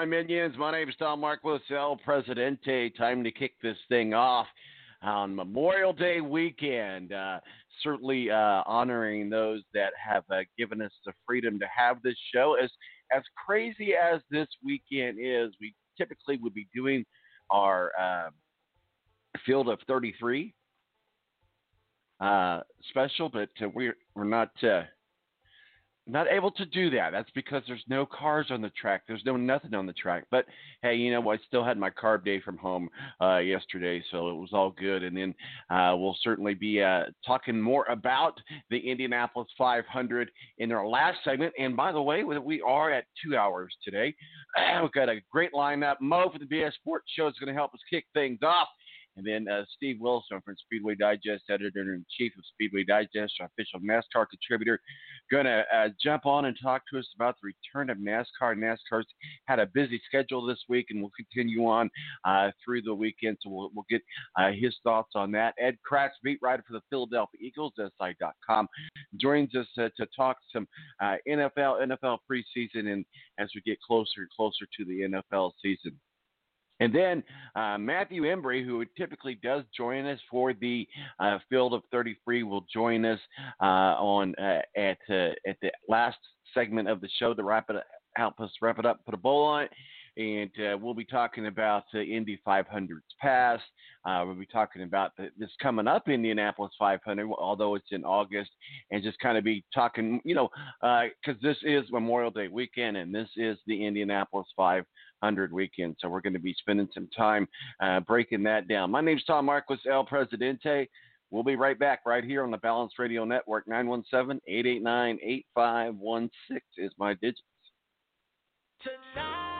my minions. My name is Tom Marcos, El Presidente. Time to kick this thing off on Memorial Day weekend. Uh, certainly uh, honoring those that have uh, given us the freedom to have this show. As as crazy as this weekend is, we typically would be doing our uh, Field of 33 uh, special, but uh, we're we're not. Not able to do that. That's because there's no cars on the track. There's no nothing on the track. But hey, you know, I still had my carb day from home uh, yesterday, so it was all good. And then uh, we'll certainly be uh, talking more about the Indianapolis 500 in our last segment. And by the way, we are at two hours today. We've got a great lineup. Mo for the BS Sports Show is going to help us kick things off. And then uh, Steve Wilson from Speedway Digest, editor in chief of Speedway Digest, our official NASCAR contributor, going to uh, jump on and talk to us about the return of NASCAR. NASCAR's had a busy schedule this week, and we'll continue on uh, through the weekend. So we'll, we'll get uh, his thoughts on that. Ed Kracz, beat writer for the Philadelphia Eagles, SI.com, joins us uh, to talk some uh, NFL, NFL preseason, and as we get closer and closer to the NFL season. And then uh, Matthew Embury, who typically does join us for the uh, Field of 33, will join us uh, on uh, at uh, at the last segment of the show to wrap it help us wrap it up, put a bow on it. And uh, we'll be talking about the Indy 500s past. we'll be talking about the, this coming up Indianapolis 500, although it's in August, and just kind of be talking, you know, because this is Memorial Day weekend and this is the Indianapolis 500 weekend. So we're going to be spending some time uh, breaking that down. My name's Tom Marcos, El Presidente. We'll be right back right here on the Balance Radio Network. 917 889 8516 is my digits. Tonight.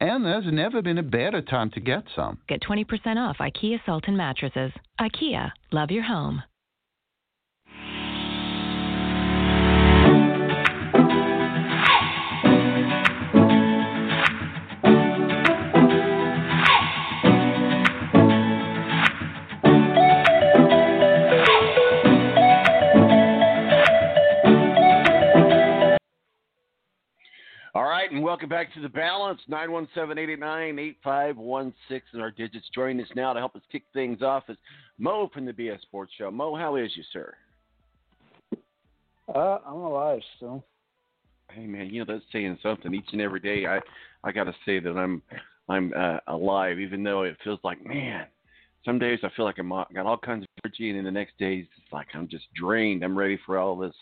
And there's never been a better time to get some. Get 20% off IKEA Sultan mattresses. IKEA, love your home. All right, and welcome back to the balance. 917-889-8516 and our digits. Joining us now to help us kick things off is Mo from the BS Sports Show. Mo, how is you, sir? Uh, I'm alive still. Hey man, you know that's saying something. Each and every day, I I got to say that I'm I'm uh, alive, even though it feels like man. Some days I feel like I'm got all kinds of energy, and then the next days it's like I'm just drained. I'm ready for all this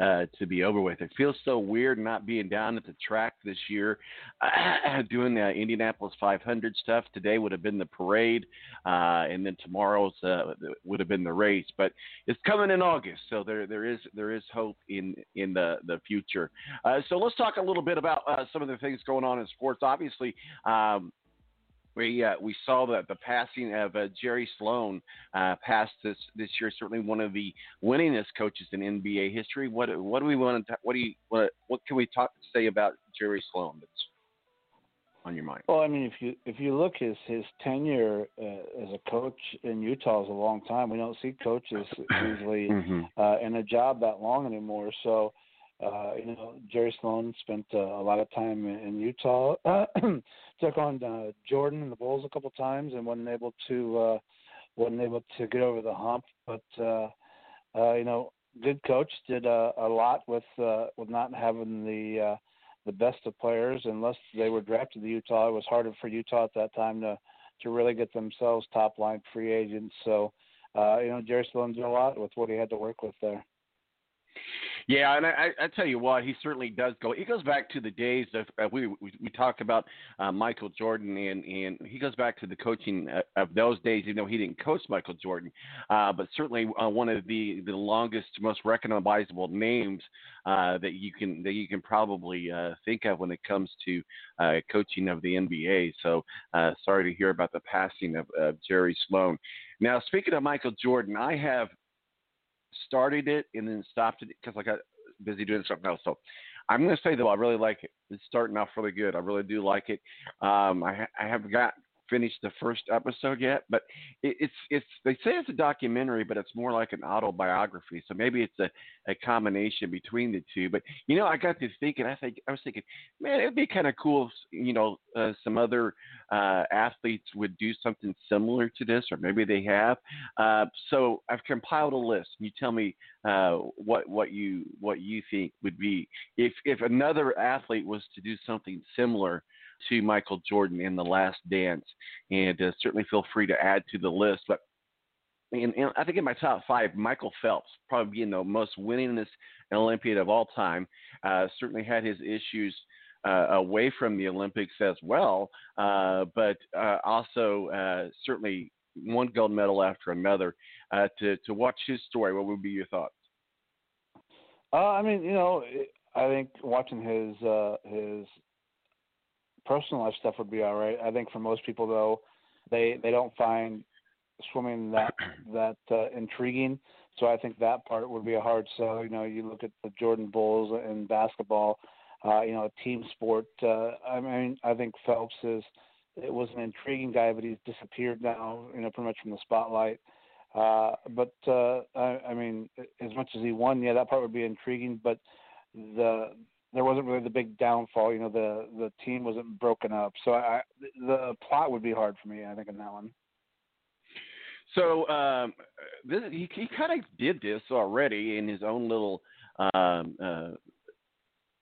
uh, to be over with. It feels so weird not being down at the track this year, doing the Indianapolis 500 stuff. Today would have been the parade, uh, and then tomorrow's uh, would have been the race. But it's coming in August, so there there is there is hope in in the the future. Uh, so let's talk a little bit about uh, some of the things going on in sports. Obviously. Um, we uh, we saw the the passing of uh, Jerry Sloan uh, passed this this year. Certainly one of the winningest coaches in NBA history. What what do we want to what do you what what can we talk say about Jerry Sloan that's on your mind? Well, I mean, if you if you look his his tenure uh, as a coach in Utah is a long time. We don't see coaches usually Mhm. uh, in a job that long anymore. So, uh, you know, Jerry Sloan spent uh, a lot of time in, in Utah. took on uh, Jordan and the Bulls a couple times and wasn't able to uh, wasn't able to get over the hump. But uh, uh, you know, good coach did uh, a lot with uh, with not having the uh, the best of players unless they were drafted to Utah. It was harder for Utah at that time to to really get themselves top line free agents. So uh, you know, Jerry Sloan did a lot with what he had to work with there. Yeah, and I, I tell you what, he certainly does go. He goes back to the days of uh, we, we we talk about uh, Michael Jordan, and and he goes back to the coaching uh, of those days. Even though he didn't coach Michael Jordan, uh, but certainly uh, one of the the longest, most recognizable names uh, that you can that you can probably uh, think of when it comes to uh, coaching of the NBA. So uh, sorry to hear about the passing of, of Jerry Sloan. Now, speaking of Michael Jordan, I have started it and then stopped it because I got busy doing something else. So I'm going to say though I really like it. It's starting off really good. I really do like it. Um, I, I haven't got finished the first episode yet, but it, it's it's they say it's a documentary, but it's more like an autobiography. So maybe it's a, a combination between the two. But you know, I got to thinking. I think I was thinking, man, it'd be kind of cool. If, you know, uh, some other uh, athletes would do something similar to this, or maybe they have. Uh, so I've compiled a list. You tell me uh, what what you what you think would be if if another athlete was to do something similar to Michael Jordan in The Last Dance, and uh, certainly feel free to add to the list. But and, and I think in my top five, Michael Phelps probably being the most winningest Olympian of all time. Uh, certainly had his issues uh, away from the Olympics as well, uh, but uh, also uh, certainly one gold medal after another. Uh, to to watch his story, what would be your thoughts? I mean, you know, I think watching his his personal life stuff would be all right. I think for most people though, they they don't find swimming that that uh, intriguing. So I think that part would be a hard sell. You know, you look at the Jordan Bulls in basketball. Uh, you know, a team sport. Uh, I mean, I think Phelps is it was an intriguing guy, but he's disappeared now. You know, pretty much from the spotlight. Uh, but uh, I, I mean, as much as he won, yeah, that part would be intriguing. But the there wasn't really the big downfall. You know, the the team wasn't broken up, so I, the plot would be hard for me. I think in that one. So um, this, he, he kind of did this already in his own little um, uh,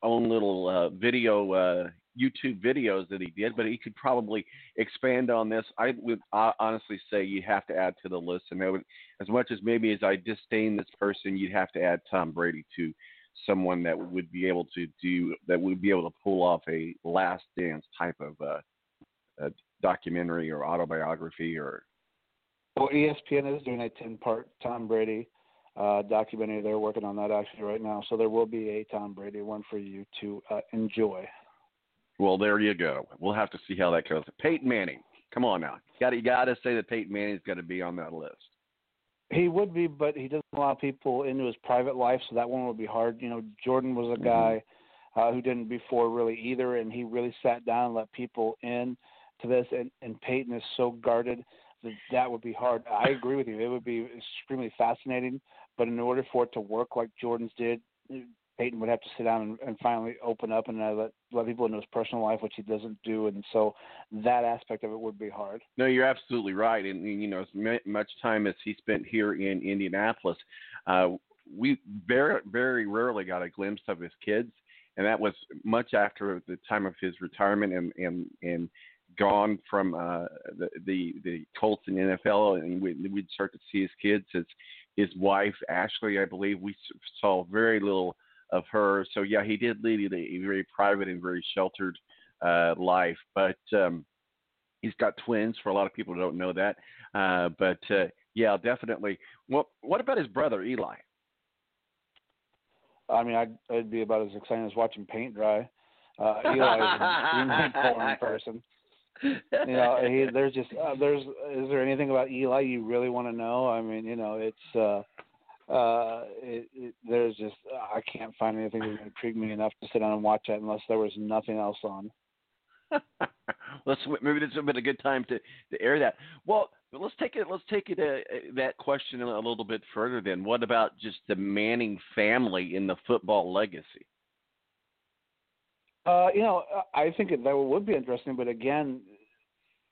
own little uh, video uh, YouTube videos that he did, but he could probably expand on this. I would honestly say you have to add to the list, and would, as much as maybe as I disdain this person, you'd have to add Tom Brady to someone that would be able to do that would be able to pull off a Last Dance type of uh, documentary or autobiography or. Well, ESPN is doing a ten-part Tom Brady uh, documentary. They're working on that actually right now, so there will be a Tom Brady one for you to uh, enjoy. Well, there you go. We'll have to see how that goes. Peyton Manning, come on now. You got you got to say that Peyton Manning's got to be on that list. He would be, but he doesn't allow people into his private life, so that one would be hard. You know, Jordan was a guy uh, who didn't before really either, and he really sat down and let people in to this. And, and Peyton is so guarded that that would be hard. I agree with you; it would be extremely fascinating, but in order for it to work like Jordan's did, Peyton would have to sit down and, and finally open up and uh, let let people into his personal life, which he doesn't do, and so that aspect of it would be hard. No, you're absolutely right, and you know, as much time as he spent here in Indianapolis, uh, we very very rarely got a glimpse of his kids, and that was much after the time of his retirement and and and gone from uh, the the the Colts and NFL, and we, we'd start to see his kids. His his wife Ashley, I believe, we saw very little of her. So yeah, he did lead a very private and very sheltered uh, life, but um, he's got twins. For a lot of people who don't know that, uh, but uh, yeah, definitely. What what about his brother Eli? I mean, I'd, I'd be about as excited as watching paint dry. Uh, Eli is extremely important person. You know, he, there's just uh, there's is there anything about Eli you really want to know? I mean, you know, it's uh uh, it, it, there's just I can't find anything that intrigued me enough to sit down and watch it unless there was nothing else on. let's maybe this would have been a good time to, to air that. Well, let's take it. Let's take it uh, that question a little bit further. Then, what about just the Manning family in the football legacy? Uh, you know, I think that would be interesting, but again,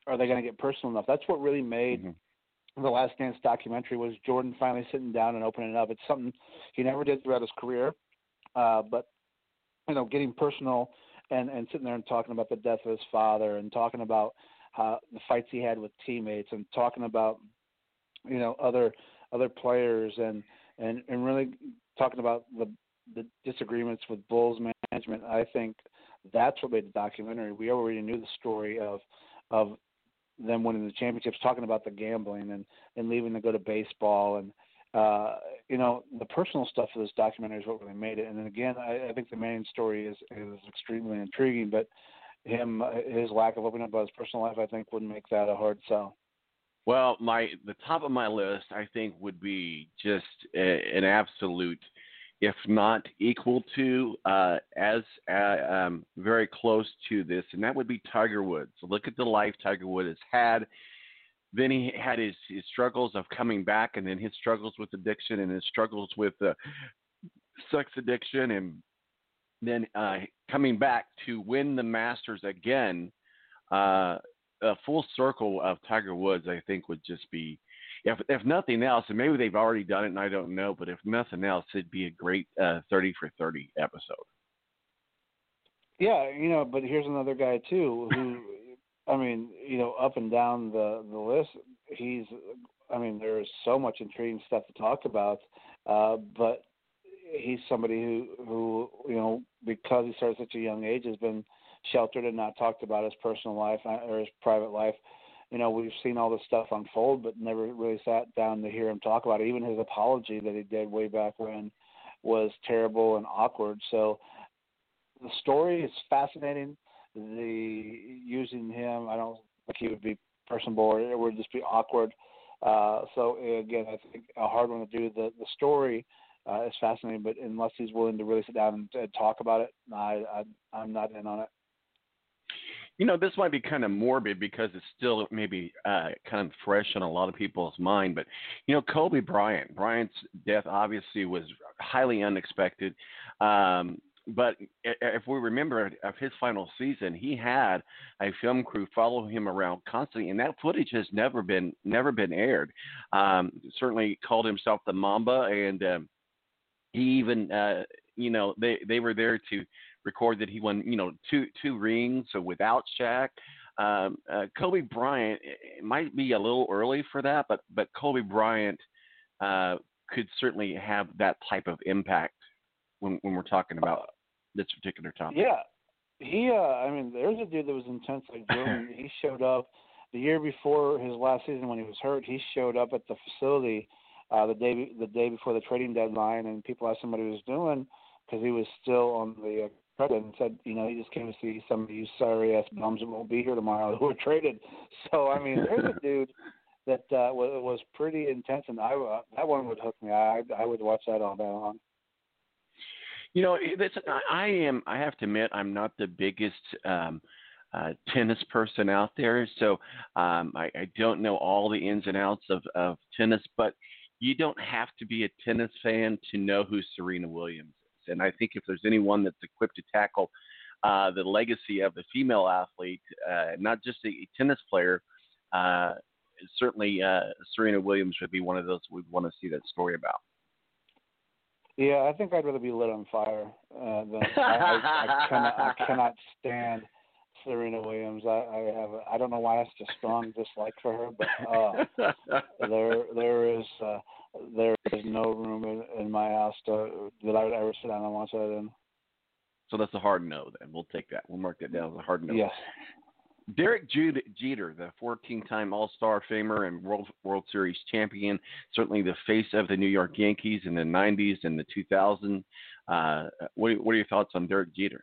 are they going to get personal enough? That's what really made mm-hmm the Last Dance documentary was Jordan finally sitting down and opening it up. It's something he never did throughout his career, uh, but you know, getting personal and and sitting there and talking about the death of his father and talking about the fights he had with teammates and talking about you know other other players and and and really talking about the the disagreements with Bulls management. I think that's what made the documentary. We already knew the story of of them winning the championships, talking about the gambling and and leaving to go to baseball and uh, you know the personal stuff of this documentary is what really made it. And then again, I, I think the main story is is extremely intriguing, but him his lack of opening up about his personal life, I think, would make that a hard sell. Well, my the top of my list, I think, would be just a, an absolute if not equal to, uh, as uh, um, very close to this, and that would be Tiger Woods. Look at the life Tiger Woods has had. Then he had his, his struggles of coming back, and then his struggles with addiction, and his struggles with uh, sex addiction, and then uh, coming back to win the Masters again. Uh, a full circle of Tiger Woods, I think, would just be if if nothing else, and maybe they've already done it and I don't know, but if nothing else, it'd be a great uh, thirty for thirty episode. Yeah, you know, but here's another guy too who, I mean, you know, up and down the the list, he's, I mean, there's so much intriguing stuff to talk about, uh, but he's somebody who who you know because he started at such a young age has been sheltered and not talked about his personal life uh, or his private life you know, we've seen all this stuff unfold, but never really sat down to hear him talk about it. Even his apology that he did way back when was terrible and awkward. So the story is fascinating. The using him, I don't think he would be personable or it would just be awkward. Uh, so again, I think a hard one to do. The the story uh, is fascinating, but unless he's willing to really sit down and, and talk about it, I, I I'm not in on it you know, this might be kind of morbid because it's still maybe uh, kind of fresh on a lot of people's mind. But you know, Kobe Bryant, Bryant's death obviously was highly unexpected. Um, but if we remember of his final season, he had a film crew follow him around constantly, and that footage has never been never been aired. Um, certainly called himself the Mamba, and um, he even, uh, you know, they they were there to record that he won, you know, two two rings so without Shaq. Um, uh, Kobe Bryant it might be a little early for that, but but Kobe Bryant uh, could certainly have that type of impact when when we're talking about this particular topic. Yeah, he. Uh, I mean, there's a dude that was intense like Jordan. he showed up the year before his last season when he was hurt. He showed up at the facility uh, the day the day before the trading deadline, and people asked him what he was doing because he was still on the credit and said, you know, he just came to see some of you sorry ass bums that won't be here tomorrow who were traded. So I mean, there's a dude that uh, was, was pretty intense, and I uh, that one would hook me. I I would watch that all day long. You know, this, I am. I have to admit, I'm not the biggest um, uh, tennis person out there, so um, I, I don't know all the ins and outs of, of tennis. But you don't have to be a tennis fan to know who Serena Williams is. And I think if there's anyone that's equipped to tackle uh, the legacy of the female athlete, uh, not just a, tennis player, uh, certainly uh, Serena Williams would be one of those we'd want to see that story about. Yeah, I think I'd rather be lit on fire uh, than I, I, I cannot. I cannot stand Serena Williams. I, I have. A, I don't know why I have such a strong dislike for her, but uh, there there is uh, there is no room in, in my house to, that I would ever sit down and watch that in. So that's a hard no. Then we'll take that. We'll mark that down as a hard no. Yes. Derek Jeter, the 14-time All-Star famer and World World Series champion, certainly the face of the New York Yankees in the 90s and the 2000s. Uh, what, what are your thoughts on Derek Jeter?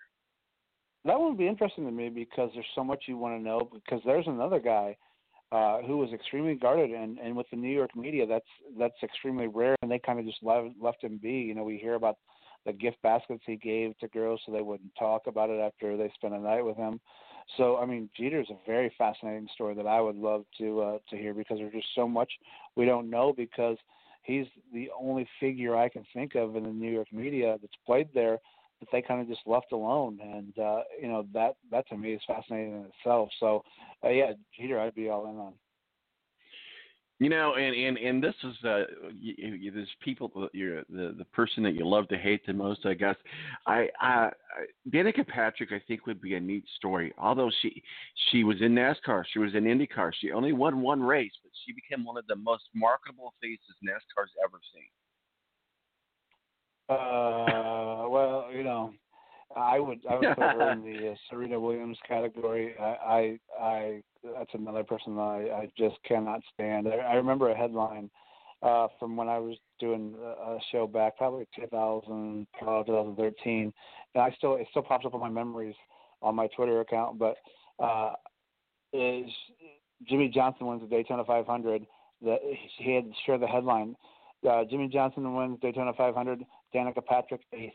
That would be interesting to me because there's so much you want to know. Because there's another guy uh, who was extremely guarded, and and with the New York media, that's that's extremely rare, and they kind of just left left him be. You know, we hear about the gift baskets he gave to girls so they wouldn't talk about it after they spent a night with him. So I mean, Jeter is a very fascinating story that I would love to uh, to hear because there's just so much we don't know because he's the only figure I can think of in the New York media that's played there that they kind of just left alone, and uh, you know that that to me is fascinating in itself. So uh, yeah, Jeter, I'd be all in on. You know, and and and this is uh, you, you, there's people you're the the person that you love to hate the most. I guess I, I Danica Patrick I think would be a neat story. Although she she was in NASCAR, she was in IndyCar. She only won one race, but she became one of the most marketable faces NASCAR's ever seen. Uh, well, you know, I would I would put her in the uh, Serena Williams category. I, I I that's another person that I, I just cannot stand. I, I remember a headline uh, from when I was doing a show back probably 2012, 2013, and I still it still pops up on my memories on my Twitter account. But uh, is Jimmie Johnson wins the Daytona 500. That he had shared the headline. Uh, Jimmie Johnson wins Daytona 500. Danica Patrick eighth.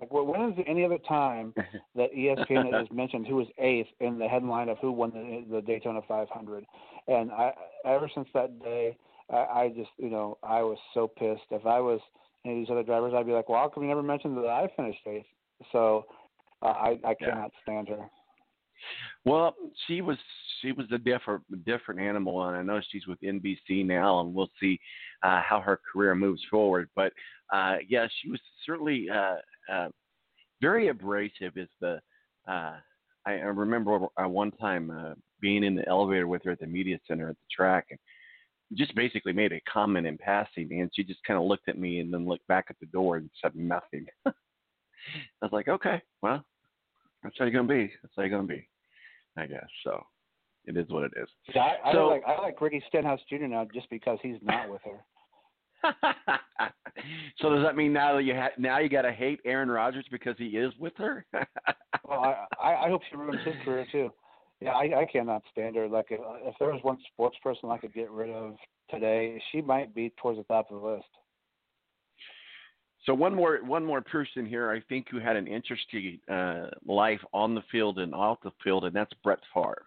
Like, when is there any other time that ESPN has mentioned who was eighth in the headline of who won the, the Daytona 500? And I, ever since that day, I, I just, you know, I was so pissed. If I was any of these other drivers, I'd be like, well, how come you never mentioned that I finished eighth? So uh, I, I cannot yeah. stand her. Well, she was she was a different different animal, and I know she's with NBC now, and we'll see uh, how her career moves forward. But uh, yeah, she was certainly uh, uh, very abrasive. Is the uh, I, I remember one time uh, being in the elevator with her at the media center at the track, and just basically made a comment in passing, and she just kind of looked at me and then looked back at the door and said nothing. I was like, okay, well, that's how you're gonna be. That's how you're gonna be, I guess. So it is what it is. Yeah, I, so, I like I like Ricky Stenhouse Jr. now just because he's not with her. so does that mean now that you ha- now you got to hate Aaron Rodgers because he is with her? well, I, I hope she ruins his career too. Yeah, I, I cannot stand her. Like if, if there was one sports person I could get rid of today, she might be towards the top of the list. So one more one more person here, I think, who had an interesting uh, life on the field and off the field, and that's Brett Favre.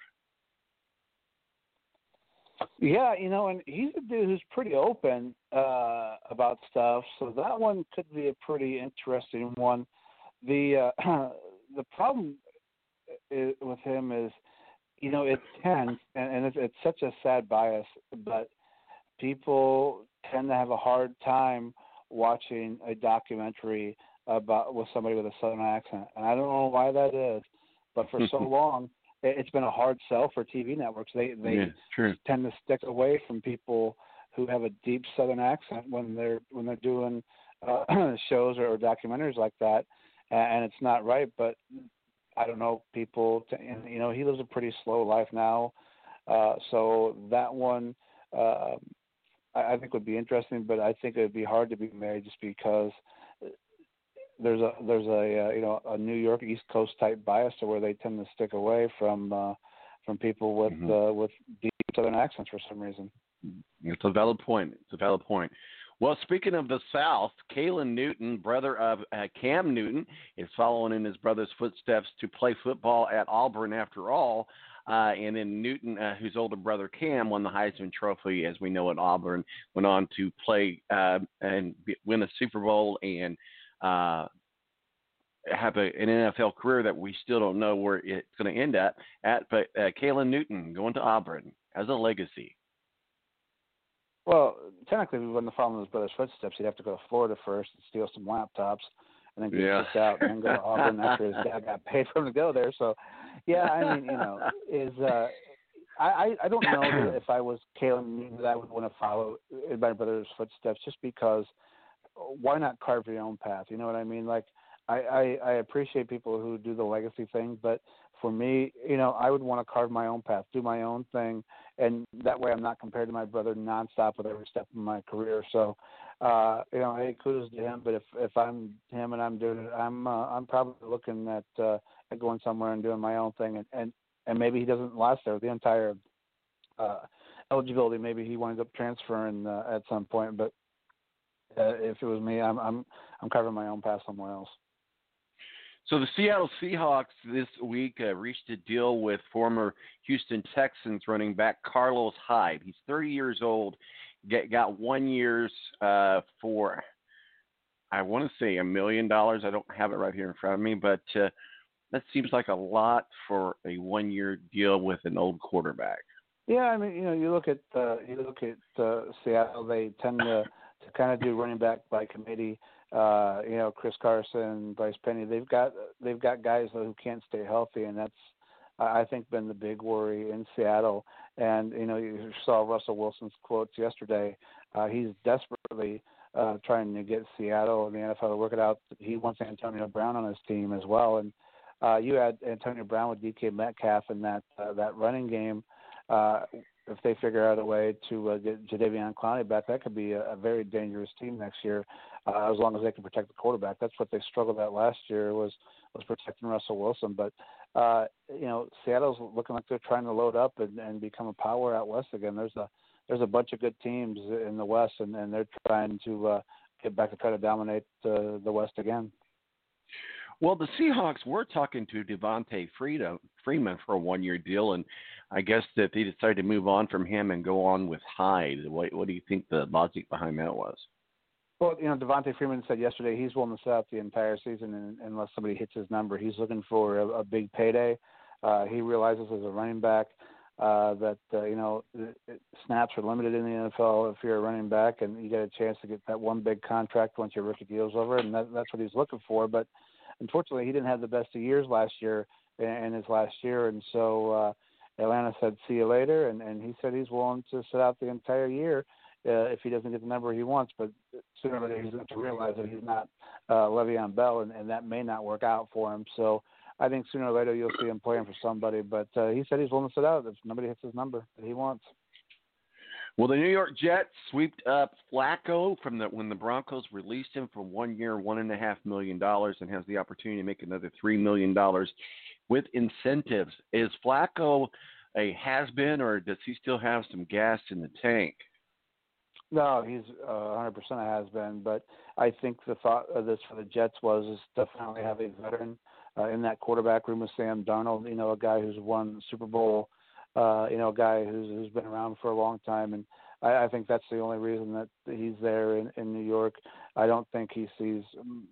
Yeah, you know, and he's a dude who's pretty open uh, about stuff, so that one could be a pretty interesting one. The uh, the problem is, with him is, you know, it tends, and, and it's, it's such a sad bias, but people tend to have a hard time watching a documentary about with somebody with a southern accent, and I don't know why that is, but for so long it's been a hard sell for TV networks. They they yeah, tend to stick away from people who have a deep southern accent when they're when they're doing uh, shows or, documentaries like that, and it's not right. But I don't know people. To, and, you know, he lives a pretty slow life now, uh, so that one uh, I, I think would be interesting. But I think it would be hard to be married just because there's a there's a uh, you know a New York East Coast type bias to where they tend to stick away from uh, from people with mm-hmm. uh, with deep Southern accents for some reason. It's a valid point. It's a valid point. Well, speaking of the South, Caylin Newton, brother of uh, Cam Newton, is following in his brother's footsteps to play football at Auburn after all. Uh, and then Newton, uh, whose older brother Cam, won the Heisman Trophy, as we know at Auburn, went on to play uh, and win a Super Bowl and uh, have a, an NFL career that we still don't know where it's going to end at. At but uh, Caylin Newton going to Auburn as a legacy. Well, technically, he wouldn't follow in his brother's footsteps, he'd have to go to Florida first and steal some laptops, and then get yeah. kicked out, and then go to Auburn after his dad got paid for him to go there. So, yeah, I mean, you know, is uh, I I don't know if I was Caylin that I would want to follow in my brother's footsteps, just because why not carve your own path? You know what I mean? Like I, I, I appreciate people who do the legacy thing, but for me, you know, I would want to carve my own path, do my own thing, and that way I'm not compared to my brother nonstop with every step of my career. So, uh, you know, hey, kudos to him. But if if I'm him and I'm doing it, I'm uh, I'm probably looking at uh, at going somewhere and doing my own thing, and and and maybe he doesn't last there the entire uh, eligibility. Maybe he winds up transferring uh, at some point, but uh, if it was me, I'm I'm I'm carving my own path somewhere else. So the Seattle Seahawks this week uh, reached a deal with former Houston Texans running back Carlos Hyde. He's 30 years old. Get, got one year's uh, for I want to say a million dollars. I don't have it right here in front of me, but uh, that seems like a lot for a one-year deal with an old quarterback. Yeah, I mean, you know, you look at uh, you look at uh, Seattle. They tend to to kind of do running back by committee. Uh, you know, Chris Carson, Bryce Penny. They've got they've got guys who can't stay healthy, and that's I think been the big worry in Seattle. And you know, you saw Russell Wilson's quotes yesterday. Uh, he's desperately uh, trying to get Seattle and the NFL to work it out. He wants Antonio Brown on his team as well, and uh, you had Antonio Brown with DK Metcalf in that uh, that running game. Uh, if they figure out a way to uh, get Jadeveon Clowney back, that could be a, a very dangerous team next year. Uh, as long as they can protect the quarterback, that's what they struggled at last year was was protecting Russell Wilson. But uh, you know, Seattle's looking like they're trying to load up and, and become a power out west again. There's a there's a bunch of good teams in the West, and, and they're trying to uh, get back to try to dominate uh, the West again. Well, the Seahawks were talking to Devonta Freeman for a one-year deal, and I guess that they decided to move on from him and go on with Hyde. What, what do you think the logic behind that was? Well, you know, Devonta Freeman said yesterday he's willing to sit out the entire season unless somebody hits his number. He's looking for a, a big payday. Uh, he realizes as a running back uh, that uh, you know snaps are limited in the NFL if you're a running back, and you get a chance to get that one big contract once your rookie deal's over, and that, that's what he's looking for. But unfortunately, he didn't have the best of years last year in, in his last year, and so uh, Atlanta said, "See you later," and and he said he's willing to sit out the entire year uh, if he doesn't get the number he wants. But sooner or later, he's going to realize that he's not uh, Le'Veon Bell, and, and that may not work out for him. So I think sooner or later you'll see him playing for somebody. But uh, he said he's willing to sit out if nobody hits his number that he wants. Well, the New York Jets swept up Flacco from the when the Broncos released him for one year, one and a half million dollars, and has the opportunity to make another three million dollars with incentives. Is Flacco a has been, or does he still have some gas in the tank? No, he's uh, 100% a has been. But I think the thought of this for the Jets was is to finally have a veteran uh, in that quarterback room with Sam Darnold. You know, a guy who's won Super Bowl. Uh, you know, a guy who's who's been around for a long time, and I, I think that's the only reason that he's there in, in New York. I don't think he sees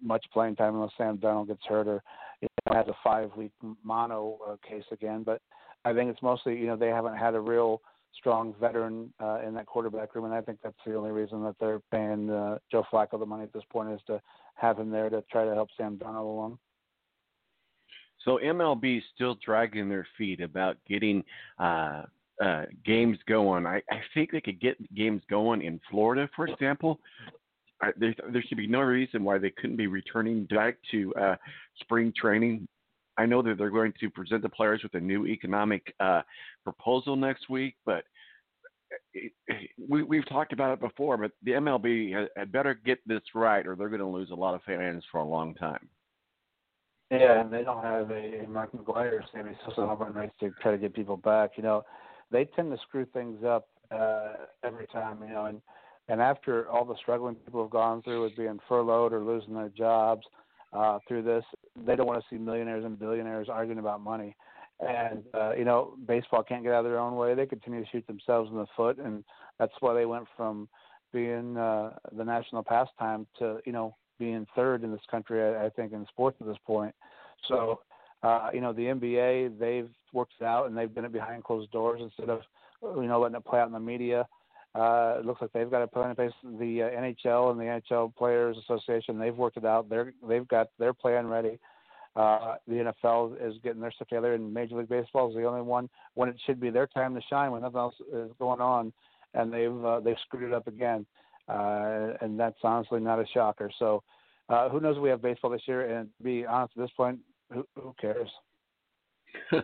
much playing time unless Sam Darnold gets hurt or you know, has a five week mono uh, case again. But I think it's mostly you know they haven't had a real strong veteran uh, in that quarterback room, and I think that's the only reason that they're paying uh, Joe Flacco the money at this point is to have him there to try to help Sam Darnold along. So MLB is still dragging their feet about getting uh, uh, games going. I, I think they could get games going in Florida, for example. There, there should be no reason why they couldn't be returning back to uh, spring training. I know that they're going to present the players with a new economic uh, proposal next week, but it, it, we, we've talked about it before. But the MLB had, had better get this right, or they're going to lose a lot of fans for a long time. Yeah, and they don't have a, a Mark McGwire or Sammy Sosa home run to try to get people back. You know, they tend to screw things up uh, every time. You know, and and after all the struggling people have gone through with being furloughed or losing their jobs uh, through this, they don't want to see millionaires and billionaires arguing about money. And uh, you know, baseball can't get out of their own way. They continue to shoot themselves in the foot, and that's why they went from being uh, the national pastime to you know being third in this country, I, I think, in sports at this point. So, uh, you know, the NBA, they've worked it out and they've done it behind closed doors instead of, you know, letting it play out in the media. Uh, it looks like they've got a plan in place. The uh, NHL and the NHL Players Association, they've worked it out. They're they've got their plan ready. Uh, the NFL is getting their stuff together, and Major League Baseball is the only one when it should be their time to shine when nothing else is going on, and they've uh, they've screwed it up again uh, and that's honestly not a shocker. So, uh, who knows? We have baseball this year, and to be honest, at this point, who, who cares?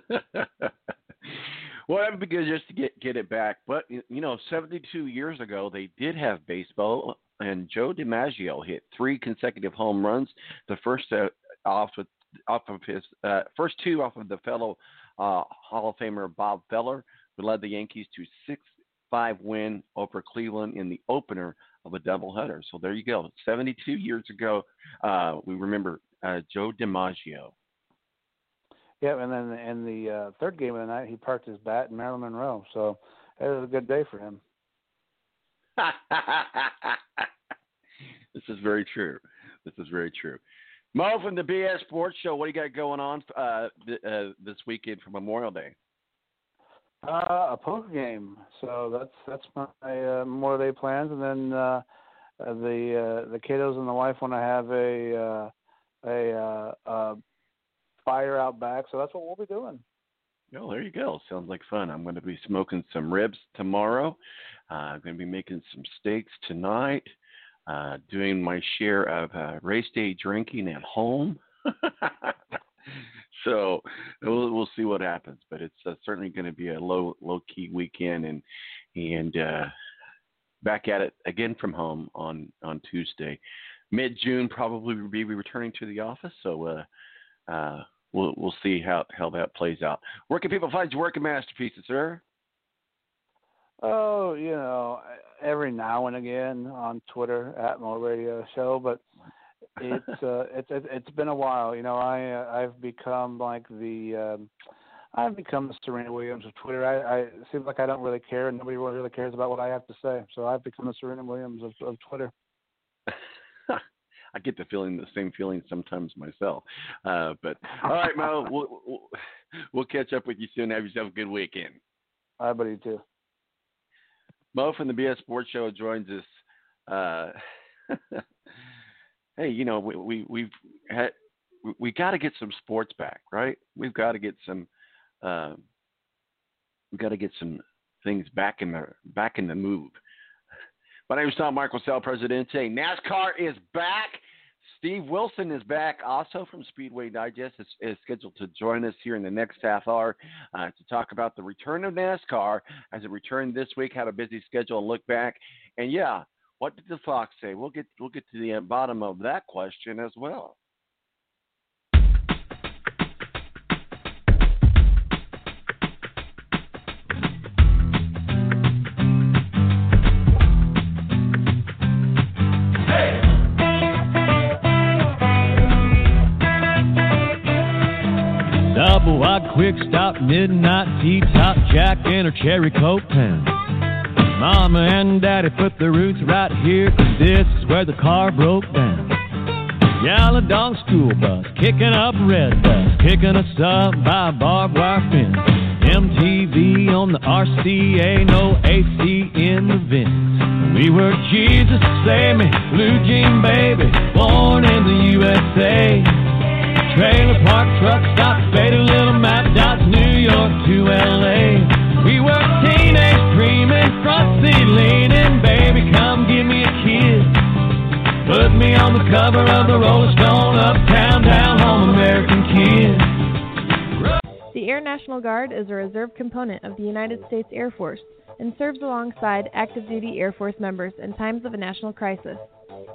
well, that'd be good just to get get it back. But you know, 72 years ago, they did have baseball, and Joe DiMaggio hit three consecutive home runs. The first uh, off with off of his uh, first two off of the fellow uh, Hall of Famer Bob Feller, who led the Yankees to six five win over Cleveland in the opener of a doubleheader. So there you go. 72 years ago, uh, we remember uh, Joe DiMaggio. Yeah, and then in the uh, third game of the night, he parked his bat in Marilyn Monroe. So it was a good day for him. this is very true. This is very true. Mo from the BS Sports Show, what do you got going on uh, th- uh, this weekend for Memorial Day? Uh, a poker game. So that's that's my uh, Memorial Day plans, and then uh, the uh, the kiddos and the wife want to have a uh, a uh, uh, fire out back. So that's what we'll be doing. Oh, there you go. Sounds like fun. I'm going to be smoking some ribs tomorrow. Uh, I'm going to be making some steaks tonight. Uh, doing my share of uh, race day drinking at home. so we'll we'll see what happens. But it's uh, certainly going to be a low low key weekend, and and uh, back at it again from home on on Tuesday. Mid June probably will be returning to the office, so uh, uh, we'll we'll see how how that plays out. Where can people find your work and masterpieces, sir? Oh, you know, every now and again on Twitter at Mo Radio Show, but it's uh, it's it's been a while. You know, I uh, I've become like the um, I've become the Serena Williams of Twitter. I, I it seems like I don't really care, and nobody really cares about what I have to say. So I've become the Serena Williams of, of Twitter. I get the feeling the same feeling sometimes myself. Uh, but all right, Mo, we'll, we'll, we'll catch up with you soon. Have yourself a good weekend. Right, buddy, too. Mo from the BS Sports Show joins us. Uh, hey, you know, we, we we've had we, we got to get some sports back, right? We've got to get some uh, we've got to get some things back in the back in the move. My name is Tom Michael Sal, Presidente. NASCAR is back. Steve Wilson is back also from Speedway Digest. Is, is scheduled to join us here in the next half hour uh, to talk about the return of NASCAR as it returned this week. Had a busy schedule and look back. And yeah, what did the Fox say? We'll get we'll get to the bottom of that question as well. Midnight tea top, Jack and her cherry coke town. Mama and daddy put the roots right here, cause this is where the car broke down. Yellow dog school bus, kicking up red dust, kicking us up by barbed wire fence. MTV on the RCA, no AC in the vents. We were Jesus save me, blue jean baby, born in the USA. Trailer park truck stop, faded little map dots, New York to LA. We were teenage dreaming, seat leaning, baby, come give me a kiss. Put me on the cover of the Rolling Stone, uptown, down home, American kid. The Air National Guard is a reserve component of the United States Air Force and serves alongside active duty Air Force members in times of a national crisis.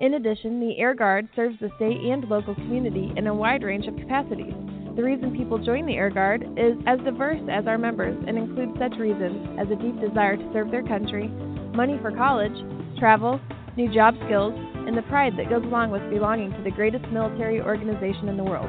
In addition, the Air Guard serves the state and local community in a wide range of capacities. The reason people join the Air Guard is as diverse as our members and includes such reasons as a deep desire to serve their country, money for college, travel, new job skills, and the pride that goes along with belonging to the greatest military organization in the world.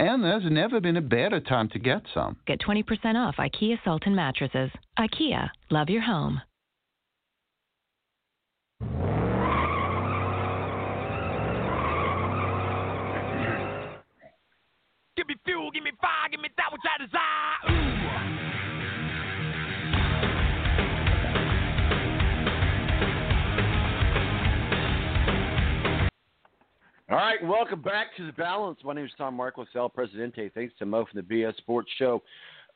And there's never been a better time to get some. Get 20% off IKEA Sultan mattresses. IKEA, love your home. Give me fuel, give me fire, give me that which I desire. Ooh. All right, welcome back to the balance. My name is Tom Marcos, El Presidente. Thanks to Mo from the BS Sports Show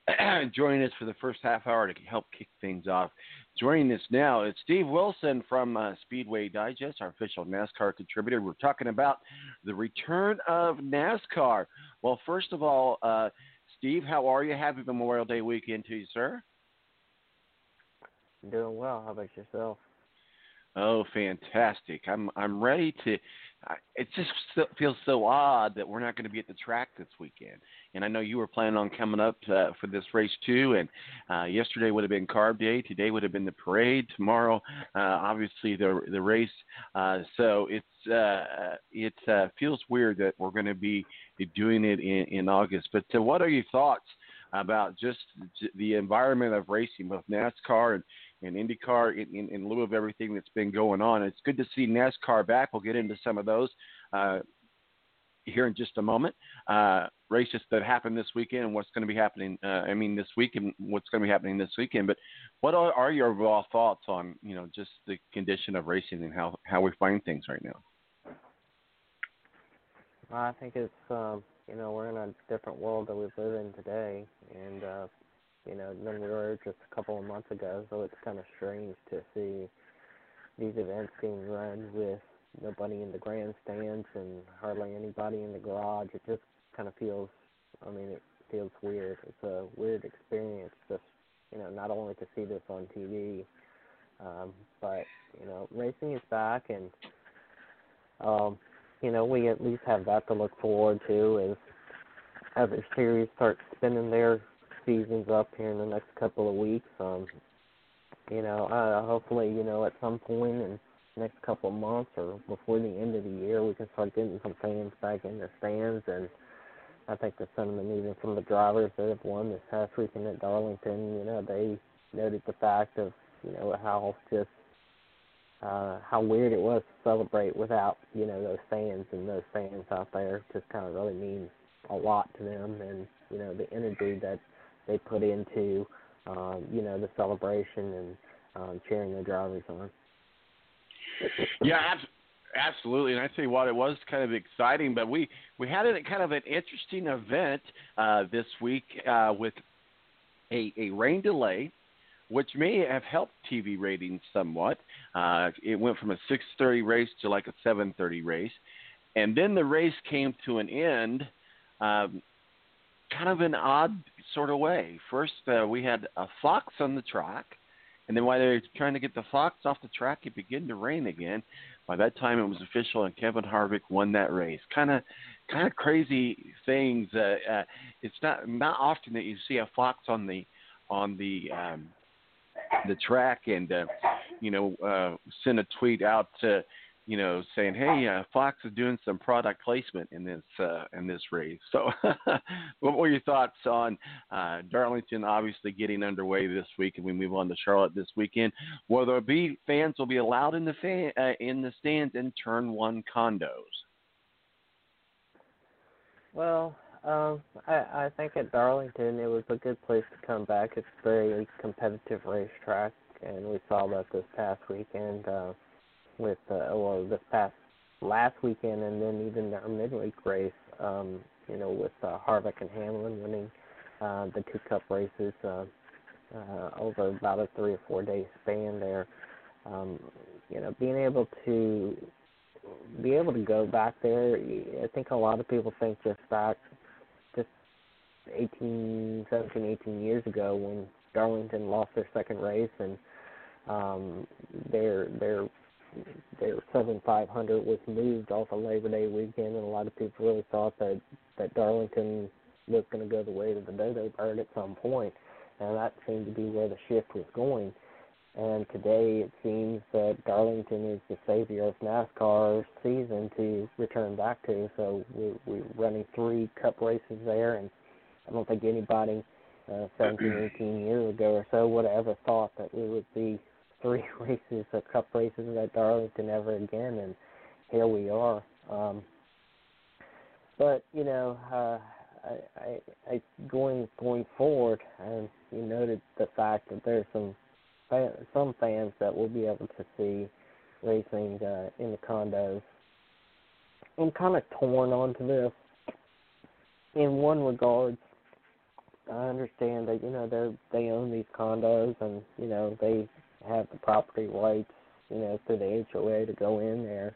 joining us for the first half hour to help kick things off. Joining us now is Steve Wilson from uh, Speedway Digest, our official NASCAR contributor. We're talking about the return of NASCAR. Well, first of all, uh, Steve, how are you? Happy Memorial Day weekend to you, sir. Doing well. How about yourself? Oh, fantastic! I'm I'm ready to. It just feels so odd that we're not going to be at the track this weekend. And I know you were planning on coming up uh, for this race too. And uh, yesterday would have been Carb Day. Today would have been the parade. Tomorrow, uh, obviously the the race. Uh, so it's uh, it uh, feels weird that we're going to be doing it in, in August. But uh, what are your thoughts about just the environment of racing, both NASCAR and and IndyCar in, in, in lieu of everything that's been going on. It's good to see NASCAR back. We'll get into some of those uh, here in just a moment. Uh, races that happened this weekend and what's going to be happening. Uh, I mean, this week and what's going to be happening this weekend. But what are, are your overall thoughts on you know just the condition of racing and how how we find things right now? I think it's um, you know we're in a different world that we live in today, and uh, you know than we were just a couple of months ago. So it's kind of strange to see these events being run with nobody in the grandstands and hardly anybody in the garage. It just kind of feels. I mean, it feels weird. It's a weird experience. Just you know, not only to see this on TV, um, but you know, racing is back and. Um, you know, we at least have that to look forward to as other series start spinning their seasons up here in the next couple of weeks. Um, you know, uh, hopefully, you know, at some point in the next couple of months or before the end of the year, we can start getting some fans back in the stands and I think the sentiment even from the drivers that have won this past weekend at Darlington, you know, they noted the fact of you know how just uh, how weird it was to celebrate without you know those fans and those fans out there just kind of really mean a lot to them and you know the energy that they put into um, you know the celebration and um, cheering their drivers on. Yeah, ab- absolutely. And I tell you what, it was kind of exciting, but we we had a kind of an interesting event uh, this week uh, with a, a rain delay, which may have helped TV ratings somewhat. Uh, it went from a 6:30 race to like a 7:30 race, and then the race came to an end. Um, kind of an odd sort of way. First, uh, we had a fox on the track, and then while they were trying to get the fox off the track, it began to rain again. By that time, it was official, and Kevin Harvick won that race. Kind of, kind of crazy things. Uh, uh, it's not not often that you see a fox on the on the um, the track, and uh, you know, uh, send a tweet out to you know, saying, "Hey, uh, Fox is doing some product placement in this uh, in this race." So, what were your thoughts on uh, Darlington obviously getting underway this week, and we move on to Charlotte this weekend? Will there be fans will be allowed in the fan, uh, in the stands in Turn One condos? Well, um, I, I think at Darlington it was a good place to come back. It's a very competitive racetrack, and we saw that this past weekend. Uh, with uh, well this past last weekend, and then even our midweek race. Um, you know, with uh, Harvick and Hamlin winning uh, the two Cup races uh, uh, over about a three or four day span there. Um, you know, being able to be able to go back there, I think a lot of people think just back just 18, 17, 18 years ago when Darlington lost their second race and um, their their their Southern 500 was moved off of Labor Day weekend, and a lot of people really thought that that Darlington was going to go the way of the Dodo Bird at some point, and that seemed to be where the shift was going. And today it seems that Darlington is the savior of NASCAR season to return back to. So we're, we're running three Cup races there, and I don't think anybody uh, 17, 18 years ago or so would have ever thought that we would be three races, a cup races at Darlington ever again, and here we are. Um, but you know, uh, I, I, I going going forward, and you noted the fact that there's some some fans that will be able to see racing uh, in the condos. I'm kind of torn onto this. In one regard, I understand that you know they they own these condos and you know they have the property rights, you know, through the HOA to go in there.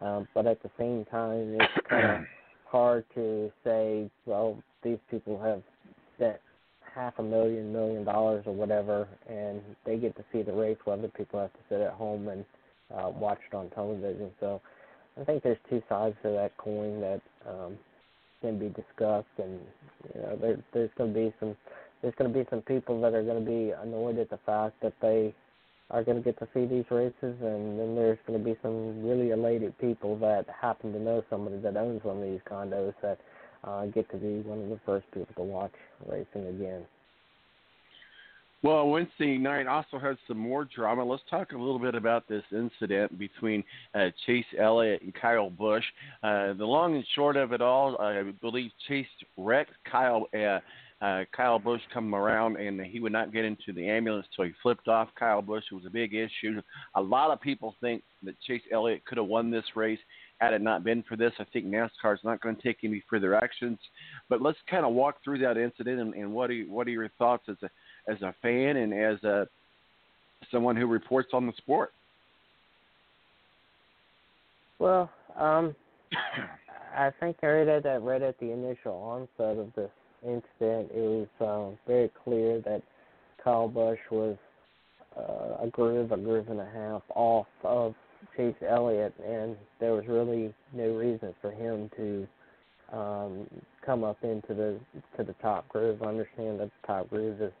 Um, but at the same time, it's kind of hard to say, well, these people have spent half a million, million dollars or whatever, and they get to see the race, while other people have to sit at home and uh, watch it on television. So I think there's two sides to that coin that um, can be discussed, and you know, there, there's going to be some there's going to be some people that are going to be annoyed at the fact that they are going to get to see these races, and then there's going to be some really elated people that happen to know somebody that owns one of these condos that uh, get to be one of the first people to watch racing again. Well, Wednesday night also had some more drama. Let's talk a little bit about this incident between uh, Chase Elliott and Kyle Busch. Uh, the long and short of it all, I believe Chase wrecked Kyle. Uh, uh, Kyle Busch come around and he would not get into the ambulance, so he flipped off Kyle Busch. It was a big issue. A lot of people think that Chase Elliott could have won this race had it not been for this. I think NASCAR is not going to take any further actions. But let's kind of walk through that incident and, and what are you, what are your thoughts as a as a fan and as a someone who reports on the sport? Well, um, I think right at that right at the initial onset of this incident, it was um, very clear that Kyle Busch was uh, a groove, a groove and a half off of Chase Elliott, and there was really no reason for him to um, come up into the to the top groove. I understand that the top groove is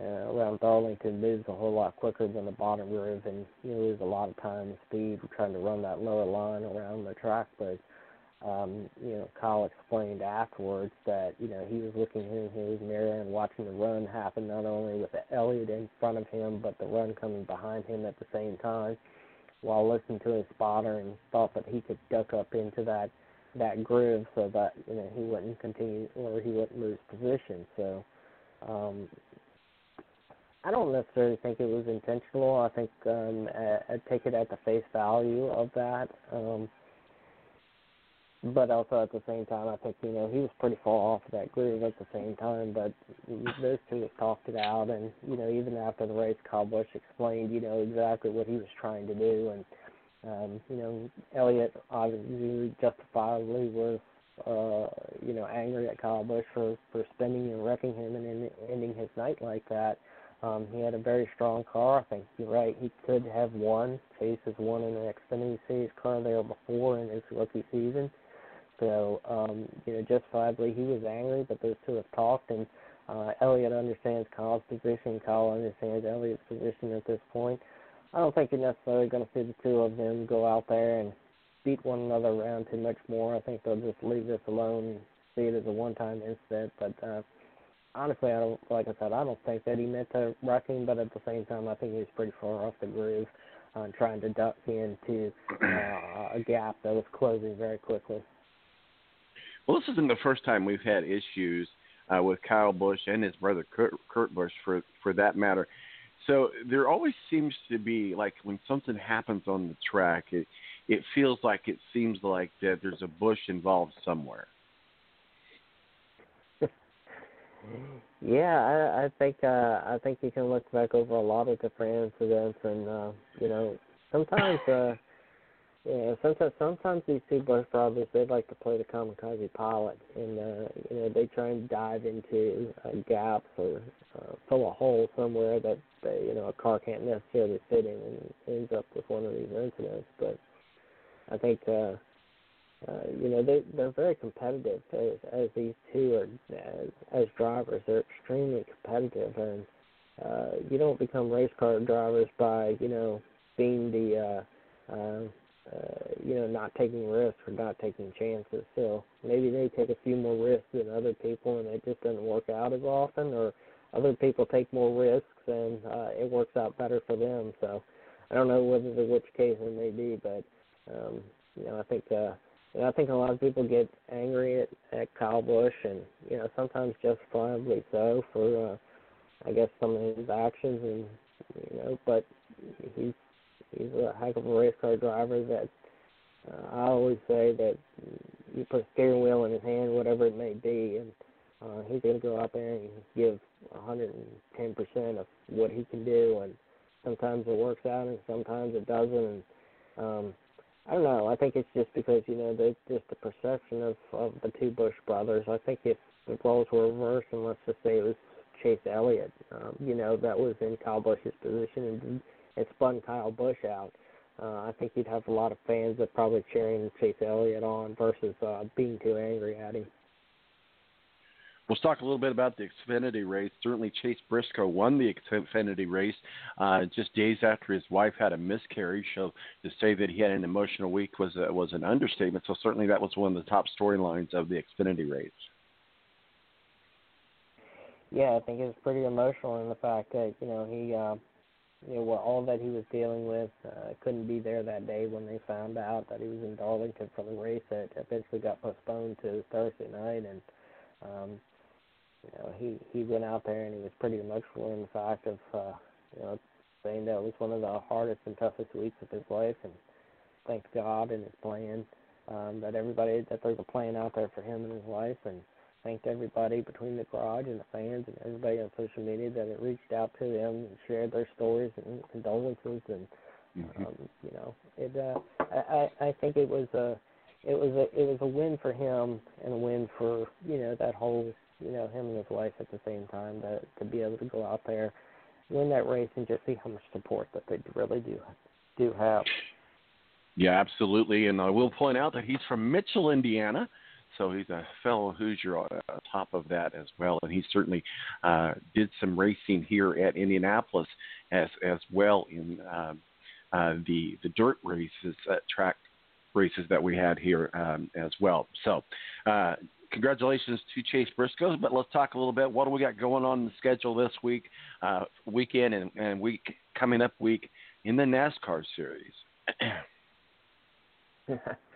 uh, around Darlington moves a whole lot quicker than the bottom groove, and you lose a lot of time and speed trying to run that lower line around the track. But um, you know, Kyle explained afterwards that you know he was looking in his mirror and watching the run happen not only with Elliott in front of him, but the run coming behind him at the same time, while listening to his spotter and thought that he could duck up into that that groove so that you know he wouldn't continue or he wouldn't lose position. So um, I don't necessarily think it was intentional. I think um, I, I take it at the face value of that. Um, but also at the same time, I think you know he was pretty far off that groove at the same time. But those two have talked it out, and you know even after the race, Kyle Busch explained you know exactly what he was trying to do, and um, you know Elliott obviously justifiably was uh, you know angry at Kyle Busch for for spinning and wrecking him and ending his night like that. Um, he had a very strong car. I think you're right. He could have won. Chase has won in an Xfinity Series car there before in his rookie season. So, um, you know, justifiably he was angry, but those two have talked, and uh, Elliott understands Kyle's position. Kyle understands Elliott's position at this point. I don't think you're necessarily going to see the two of them go out there and beat one another around too much more. I think they'll just leave this alone and see it as a one-time incident. But uh, honestly, I don't. Like I said, I don't think that he meant to wreck him, but at the same time, I think he was pretty far off the groove, uh, trying to duck into uh, a gap that was closing very quickly. Well, this isn't the first time we've had issues uh, with Kyle Busch and his brother Kurt, Kurt Busch, for for that matter. So there always seems to be like when something happens on the track, it it feels like it seems like that there's a Busch involved somewhere. yeah, I, I think uh, I think you can look back over a lot of different incidents, and uh, you know sometimes. Uh, yeah, sometimes sometimes these two Busch brothers they like to play the kamikaze pilot, and uh, you know they try and dive into uh, gaps or uh, fill a hole somewhere that they, you know a car can't necessarily fit in, and ends up with one of these incidents. But I think uh, uh, you know they they're very competitive as as these two are as, as drivers. They're extremely competitive, and uh, you don't become race car drivers by you know being the uh, uh, uh, you know, not taking risks or not taking chances. So maybe they take a few more risks than other people, and it just doesn't work out as often. Or other people take more risks, and uh, it works out better for them. So I don't know whether the which case it may be, but um, you know, I think uh, you know, I think a lot of people get angry at, at Kyle Busch, and you know, sometimes justifiably so for uh, I guess some of his actions, and you know, but he's he's a heck of a race car driver that uh, I always say that you put a steering wheel in his hand, whatever it may be, and uh, he's going to go out there and give 110% of what he can do. And sometimes it works out, and sometimes it doesn't. And um, I don't know. I think it's just because you know there's just the perception of of the two Busch brothers. I think if the roles were reversed, and let's just say it was Chase Elliott, um, you know, that was in Kyle Busch's position and and spun Kyle Busch out. Uh, I think you'd have a lot of fans that probably cheering Chase Elliott on versus uh, being too angry at him. Let's talk a little bit about the Xfinity race. Certainly, Chase Briscoe won the Xfinity race uh, just days after his wife had a miscarriage. So to say that he had an emotional week was uh, was an understatement. So certainly, that was one of the top storylines of the Xfinity race. Yeah, I think it was pretty emotional in the fact that you know he uh, you know, what all that he was dealing with. Uh, couldn't be there that day when they found out that he was in Darlington for the race that eventually got postponed to Thursday night. And um, you know, he he went out there and he was pretty emotional in the fact of uh, you know saying that it was one of the hardest and toughest weeks of his life. And thank God and his plan um, that everybody that there's a plan out there for him in his life and thanked everybody between the garage and the fans and everybody on social media that had reached out to them and shared their stories and condolences and mm-hmm. um, you know it uh I, I think it was a it was a it was a win for him and a win for you know that whole you know him and his wife at the same time to to be able to go out there win that race and just see how much support that they really do do have. Yeah, absolutely. And I will point out that he's from Mitchell, Indiana so he's a fellow Hoosier on top of that as well. And he certainly uh, did some racing here at Indianapolis as as well in uh, uh, the the dirt races at track races that we had here um, as well. So, uh, congratulations to Chase Briscoe. But let's talk a little bit. What do we got going on in the schedule this week, uh, weekend, and, and week coming up week in the NASCAR series?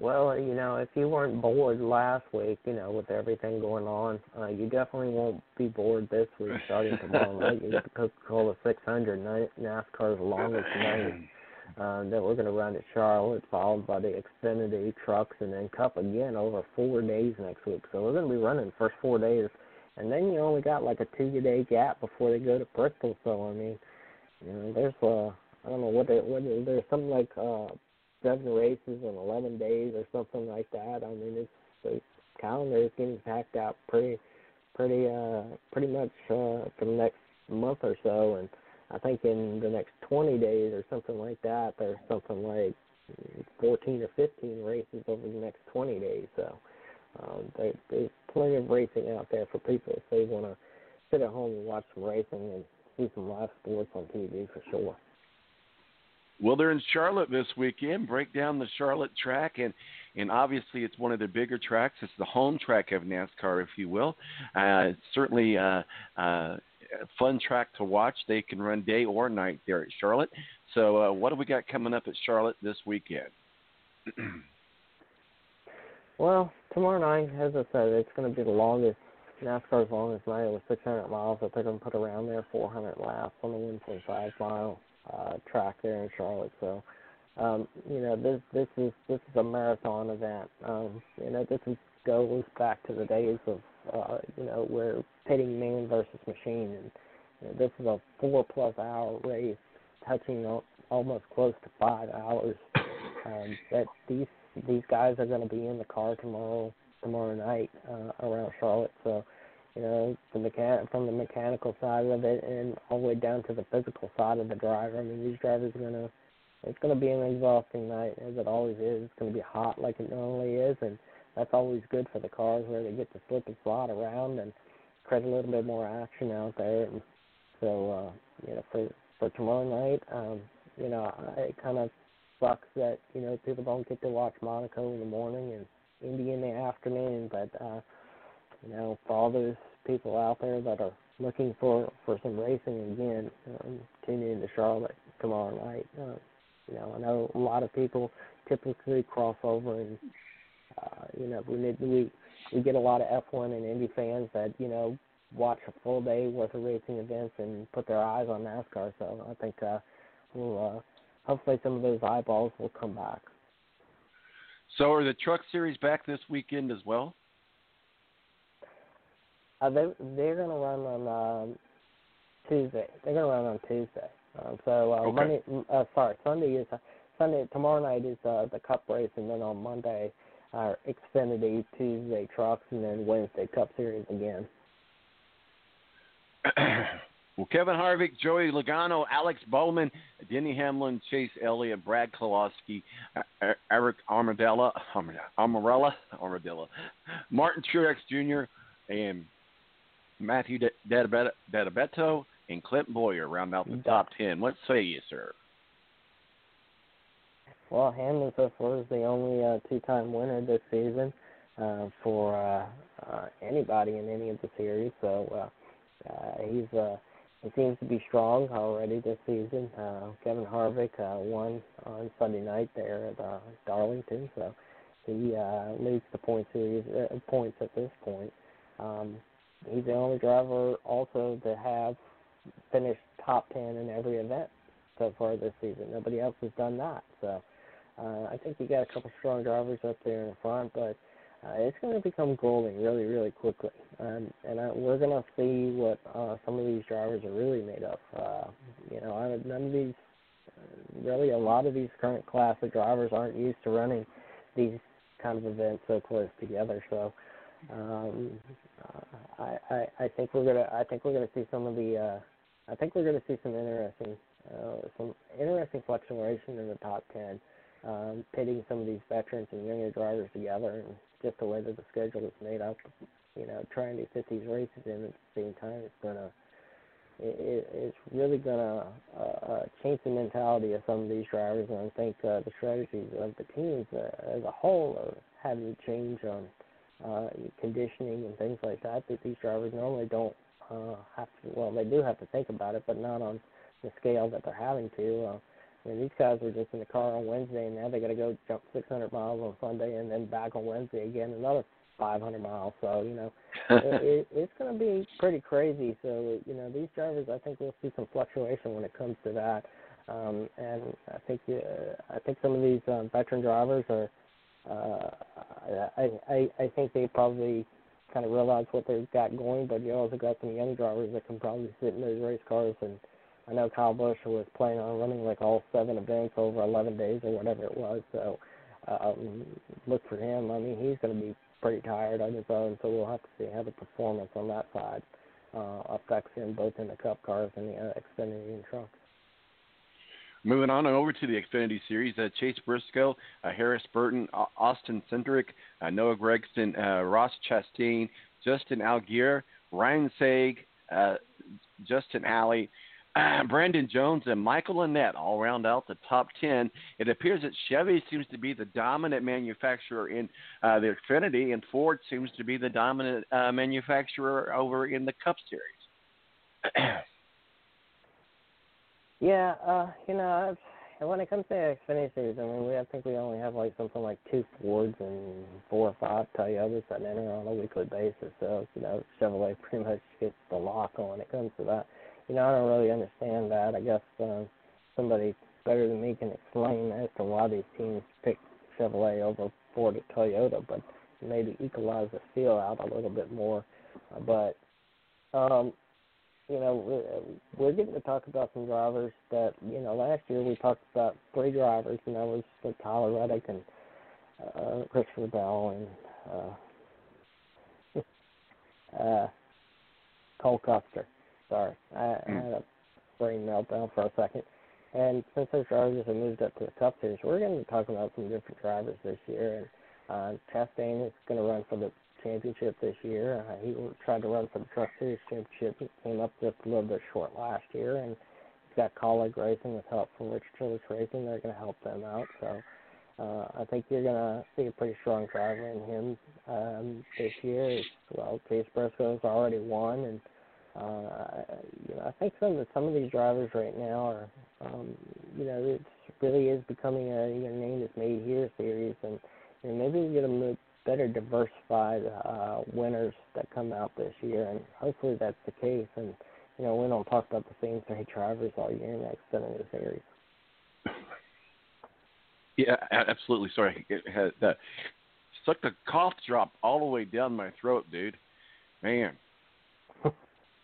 well, you know, if you weren't bored last week, you know, with everything going on, uh, you definitely won't be bored this week starting tomorrow night. You Coca-Cola 600 night, NASCAR's longest night uh, that we're going to run at Charlotte, followed by the Xfinity trucks, and then Cup again over four days next week. So we're going to be running the first four days, and then you only got like a two-day gap before they go to Bristol. So I mean, you know, there's uh, I don't know what they, what there's something like uh, seven races in 11 days or something like that. I mean, it's the calendar is getting packed out pretty, pretty, uh, pretty much uh, for the next month or so, and I think in the next 20 days or something like that, there's something like 14 or 15 races over the next 20 days. So um, there, there's plenty of racing out there for people if they want to sit at home and watch some racing and see some live sports on TV for sure. Well, they're in Charlotte this weekend. Break down the Charlotte track, and and obviously it's one of the bigger tracks. It's the home track of NASCAR, if you will. Uh, certainly uh, uh, fun track to watch. They can run day or night there at Charlotte. So, uh, what do we got coming up at Charlotte this weekend? well, tomorrow night, as I said, it's going to be the longest NASCAR's longest night with 600 miles they're going to put around there, 400 laps on the 1.5 mile uh, track there in Charlotte. So, um, you know, this this is this is a marathon event. Um, you know, this is goes back to the days of uh, you know where pitting man versus machine, and you know, this is a four plus hour race, touching almost close to five hours. Um, that these these guys are going to be in the car tomorrow tomorrow night uh, around Charlotte. So, you know, the mechan- from the mechanical side of it and all the way down to the physical side of the driver. I mean, these drivers are to. It's to be an exhausting night, as it always is. It's to be hot like it normally is, and that's always good for the cars where they get to slip and slide around and create a little bit more action out there. And so, uh, you know, for for tomorrow night, um, you know, it kind of sucks that you know people don't get to watch Monaco in the morning and Indy in the afternoon. But uh, you know, for all those people out there that are looking for for some racing again, um, tune in to Charlotte tomorrow night. Uh, you know, I know a lot of people typically cross over and uh, you know, we need we we get a lot of F1 and Indy fans that you know watch a full day worth of racing events and put their eyes on NASCAR. So I think uh, we'll uh, hopefully some of those eyeballs will come back. So are the Truck Series back this weekend as well? Uh, they they're going to run on um, Tuesday. They're going to run on Tuesday. Um, so uh, okay. Monday, uh, sorry, Sunday is uh, Sunday. Tomorrow night is uh, the Cup race, and then on Monday our Xfinity Tuesday trucks, and then Wednesday Cup Series again. well, Kevin Harvick, Joey Logano, Alex Bowman, Denny Hamlin, Chase Elliott, Brad Keselowski, Eric Armadella, Armarella, Armadella, Martin Truex Jr., and Matthew DiBenedetto and Clint Bowyer round out the top ten. What say you, sir? Well, Hamlin so far is the only uh, two-time winner this season uh, for uh, uh, anybody in any of the series. So uh, uh, he's uh, he seems to be strong already this season. Uh, Kevin Harvick uh, won on Sunday night there at uh, Darlington, so he uh, leads the point series uh, points at this point. Um, he's the only driver also to have finished top ten in every event so far this season. Nobody else has done that. So uh, I think you got a couple strong drivers up there in the front, but uh, it's going to become golden really, really quickly. Um, and I, we're going to see what uh, some of these drivers are really made of. Uh, you know, I, none of these, uh, really, a lot of these current class of drivers aren't used to running these kind of events so close together. So um, uh, I, I, I think we're gonna, I think we're gonna see some of the, uh, I think we're gonna see some interesting, uh, some interesting fluctuation in the top ten um, pitting some of these veterans and younger drivers together, and just the way that the schedule is made up, you know, trying to fit these races in at the same time, it's gonna it, it's really to uh, uh, change the mentality of some of these drivers, and I think uh, the strategies of the teams uh, as a whole are having to change on uh, conditioning and things like that that these drivers normally don't uh, have to. Well, they do have to think about it, but not on the scale that they're having to. Uh, I mean, these guys were just in the car on Wednesday, and now they got to go jump 600 miles on Sunday, and then back on Wednesday again another 500 miles. So you know, it, it, it's going to be pretty crazy. So you know, these drivers, I think we'll see some fluctuation when it comes to that. Um, and I think uh, I think some of these um, veteran drivers are. Uh, I, I I think they probably kind of realize what they've got going, but you also got some young drivers that can probably sit in those race cars. And I know Kyle Busch was planning on running like all seven events over 11 days or whatever it was. So um, look for him. I mean, he's going to be pretty tired on his own, so we'll have to see how the performance on that side uh, affects him both in the Cup cars and the uh, Xfinity and trucks. Moving on over to the Xfinity Series, uh, Chase Briscoe, uh, Harrison Burton, uh, Austin Cindric, uh, Noah Gragson, uh, Ross Chastain, Justin Allgaier, Ryan Sieg, uh, Justin Haley, Brandon Jones, and Michael Annett all round out the top 10. It appears that Chevy seems to be the dominant manufacturer in the Xfinity, and Ford seems to be the dominant manufacturer over in the Cup Series. yeah, uh, you know, when it comes to Xfinity Series, I mean, we I think we only have like something like two Fords and four or five Toyotas that enter on a weekly basis. So, you know, Chevrolet pretty much gets the lock when it comes to that you know, I don't really understand that. I guess uh, somebody better than me can explain as to why these teams pick Chevrolet over Ford or Toyota, but maybe equalize the feel out a little bit more. Uh, but um, you know, we're, getting to talk about some drivers that you know. Last year we talked about three drivers, and that was uh, Tyler Reddick and uh, Christopher Bell and uh, uh, Cole Custer. Sorry, I. I had a brain meltdown for a second. And since those drivers have moved up to the Cup Series, we're going to be talking about some different drivers this year. And uh, Chastain is going to run for the championship this year. Uh, he tried to run for the Truck Series championship. Came up just a little bit short last year. And he's got Kaulig Racing with help from Rich Childress Racing. They're going to help them out. So uh, I think you're going to see a pretty strong driver in him um, this year. Well, Chase Briscoe's already won. And uh, you know, I think some of some of these drivers right now are, um, you know, it really is becoming a you know, name is made here series, and know, maybe we get a better diversified uh, winners that come out this year, and hopefully that's the case. And you know, we don't talk about the same three drivers all year in Xfinity series. Yeah, absolutely. Sorry, it had that. Like the cough drop all the way down my throat, dude. Man.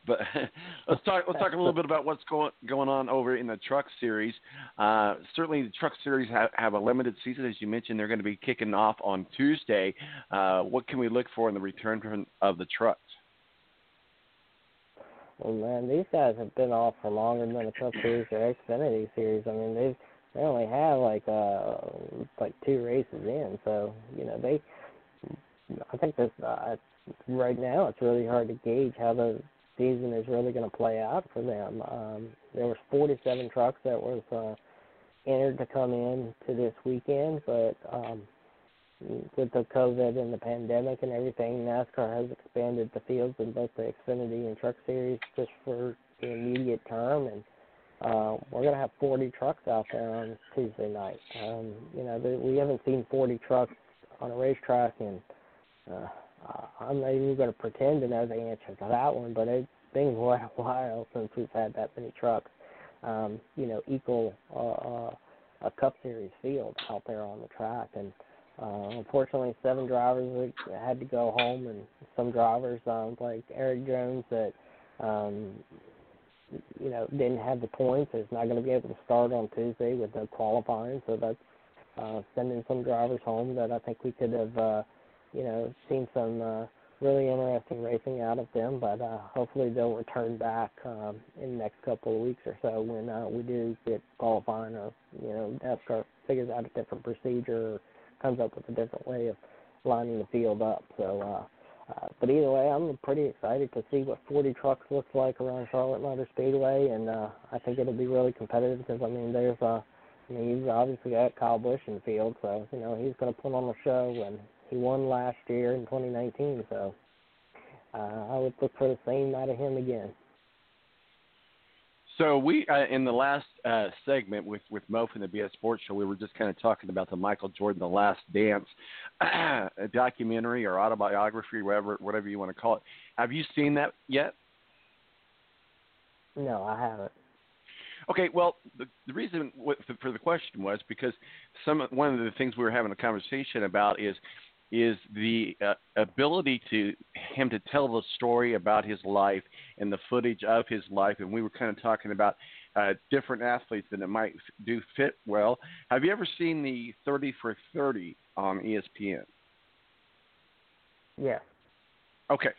But let's talk. Let's talk a little bit about what's going going on over in the Truck Series. Uh, certainly, the Truck Series have, have a limited season, as you mentioned. They're going to be kicking off on Tuesday. Uh, what can we look for in the return of the trucks? Well, man, these guys have been off for longer than the Truck Series or Xfinity Series. I mean, they've they only have like uh like two races in, so you know they. I think this uh, right now it's really hard to gauge how the season is really going to play out for them. Um, there was 47 trucks that was uh, entered to come in to this weekend, but um, with the COVID and the pandemic and everything, NASCAR has expanded the fields in both the Xfinity and Truck Series just for the immediate term, and uh, we're going to have 40 trucks out there on Tuesday night. Um, you know, we haven't seen 40 trucks on a racetrack in uh, uh, I'm not even going to pretend to know the answer to that one, but it's been quite a while since we've had that many trucks, um, you know, equal uh, uh, a Cup Series field out there on the track. And uh, unfortunately, seven drivers had to go home, and some drivers, um, like Erik Jones, that um, you know didn't have the points, is not going to be able to start on Tuesday with no qualifying. So that's uh, sending some drivers home that I think we could have. Uh, you know, seen some uh, really interesting racing out of them, but uh, hopefully they'll return back um, in the next couple of weeks or so when uh, we do get qualifying or, you know, NASCAR figures out a different procedure or comes up with a different way of lining the field up. So Uh, but either way, I'm pretty excited to see what 40 trucks looks like around Charlotte Motor Speedway, and uh, I think it'll be really competitive because I mean, there's uh, I mean, he's obviously got Kyle Busch in the field, so you know he's going to put on a show, and he won last year in 2019, so uh, I would look for the same out of him again. So we uh, in the last uh, segment with with Mo from the BS Sports Show, we were just kind of talking about the Michael Jordan, The Last Dance, documentary or autobiography, whatever whatever you want to call it. Have you seen that yet? No, I haven't. Okay, well, the, the reason for the question was because some one of the things we were having a conversation about is is the uh, ability to him to tell the story about his life and the footage of his life, and we were kind of talking about uh, different athletes that it might do fit well. Have you ever seen the Thirty for Thirty on ESPN? Yeah. Okay,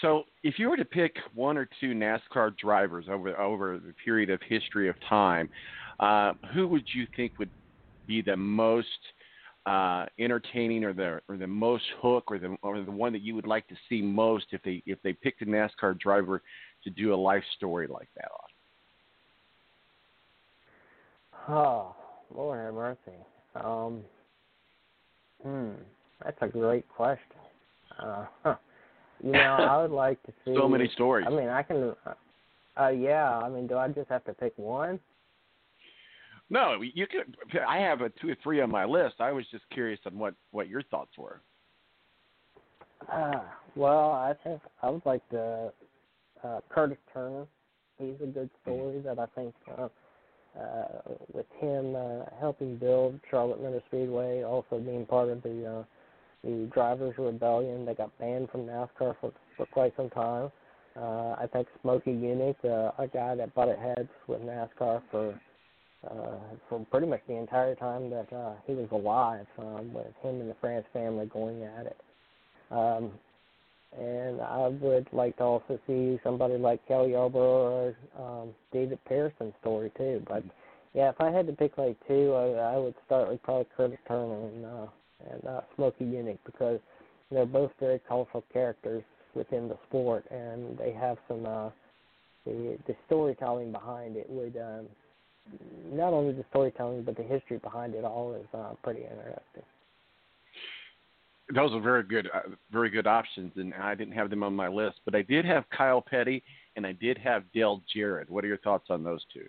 so if you were to pick one or two NASCAR drivers over over the period of history of time, uh, who would you think would be the most uh, entertaining or the or the most hook or the or the one that you would like to see most if they if they picked a NASCAR driver to do a life story like that on? Oh, Lord have mercy. Um, hmm, that's a great question. Uh, huh. You know, I would like to see so many stories. I mean, I can. Uh, yeah, I mean, do I just have to pick one? No, you could. I have a two or three on my list. I was just curious on what what your thoughts were. Uh, well, I think I would like to uh, Curtis Turner. He's a good story that I think uh, uh, with him uh, helping build Charlotte Motor Speedway, also being part of the uh, the drivers' rebellion. They got banned from NASCAR for for quite some time. Uh, I think Smokey Yunick, uh, a guy that butted heads with NASCAR for uh, for pretty much the entire time that uh, he was alive, um, with him and the France family going at it. Um, and I would like to also see somebody like Cale Yarborough or um, David Pearson's story too. But yeah, if I had to pick like two, I, I would start with probably Curtis Turner and uh, and uh, Smokey Yunick because they're both very colorful characters within the sport, and they have some uh, the the storytelling behind it would um, not only the storytelling but the history behind it all is uh, pretty interesting. Those are very good, uh, very good options, and I didn't have them on my list, but I did have Kyle Petty and I did have Dale Jarrett. What are your thoughts on those two?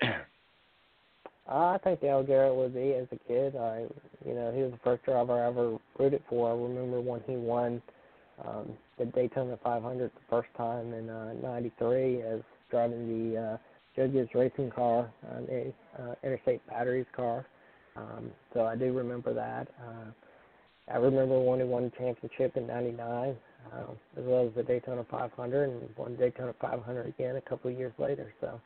I think Dale Jarrett would be as a kid. I, you know, he was the first driver I ever rooted for. I remember when he won um, the Daytona 500 the first time in uh, '93 as driving the uh, Gibbs racing car, uh, uh, Interstate Batteries car. Um, so I do remember that. Uh, I remember when he won the championship in '99, uh, as well as the Daytona 500, and won Daytona 500 again a couple of years later. So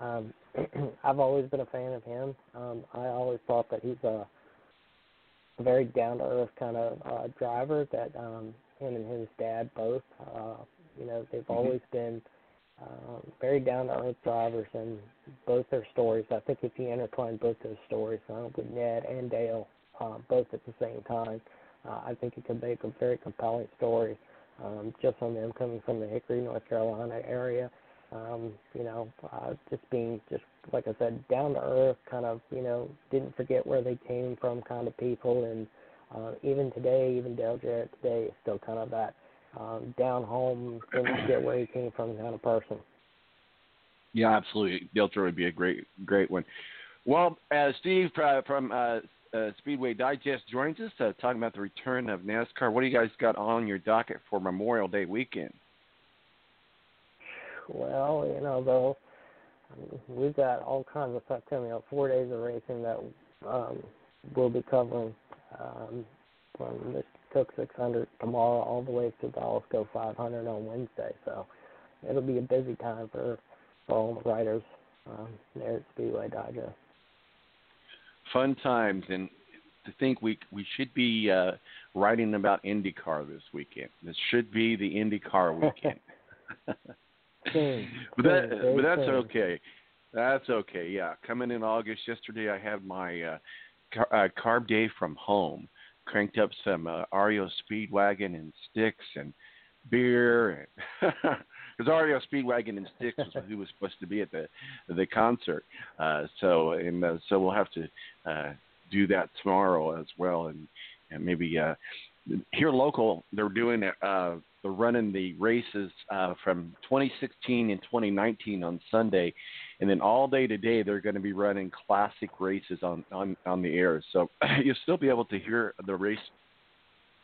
um, I've always been a fan of him. Um, I always thought that he's a, very down to earth kind of uh, driver. That um, him and his dad both, uh, you know, they've mm-hmm. always been um, very down to earth drivers, and both their stories. I think if you intertwine both those stories uh, with Ned and Dale, uh, both at the same time, uh, I think it could make a very compelling story. Um, just on them coming from the Hickory, North Carolina area, um, you know, uh, just being just like I said, down to earth, kind of, you know, didn't forget where they came from, kind of people, and uh, even today, even Dale Jarrett today is still kind of that um, down home, didn't get where he came from kind of person. Yeah, absolutely. Delta would be a great, great one. Well, uh, Steve uh, from uh, uh, Speedway Digest joins us uh, talking about the return of NASCAR. What do you guys got on your docket for Memorial Day weekend? Well, you know, though, we've got all kinds of stuff coming up. Four days of racing that um, we'll be covering um, from the Coke 600 tomorrow all the way to the Alsco 500 on Wednesday. So it'll be a busy time for all the riders um, there at Speedway Digest. Fun times, and to think we we should be uh, writing about IndyCar this weekend. This should be the IndyCar weekend. but that but that's okay. That's okay. Yeah, coming in August. Yesterday I had my uh, car, uh, carb day from home. cranked up some uh, REO Speedwagon and Styx and beer, because REO Speedwagon and Styx was who was supposed to be at the the concert. Uh, so and uh, so we'll have to uh, do that tomorrow as well, and and maybe uh, here local they're doing uh, they're running the races uh, from 2016 and 2019 on Sunday, and then all day today they're going to be running classic races on on on the air. So you'll still be able to hear the race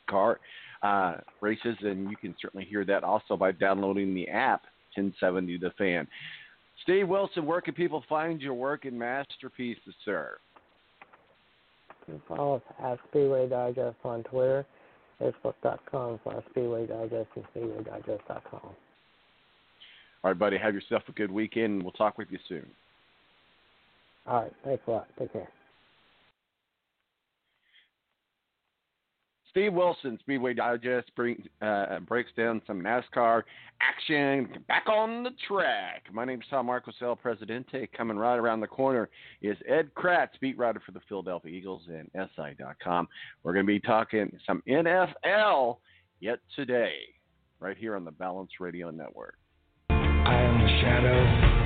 car uh, races, and you can certainly hear that also by downloading the app 1070 The Fan. Steve Wilson, where can people find your work and masterpieces, sir? You can follow us at Speedway Digest on Twitter, Facebook.com slash Speedway Digest, and SpeedwayDigest.com. All right, buddy. Have yourself a good weekend. We'll talk with you soon. All right. Thanks a lot. Take care. Steve Wilson, Speedway Digest, bring, uh, breaks down some NASCAR action back on the track. My name is Tom Marcosel, Presidente. Coming right around the corner is Ed Kracz, beat writer for the Philadelphia Eagles and SI.com. We're going to be talking some NFL yet today, right here on the Balance Radio Network. I am the shadow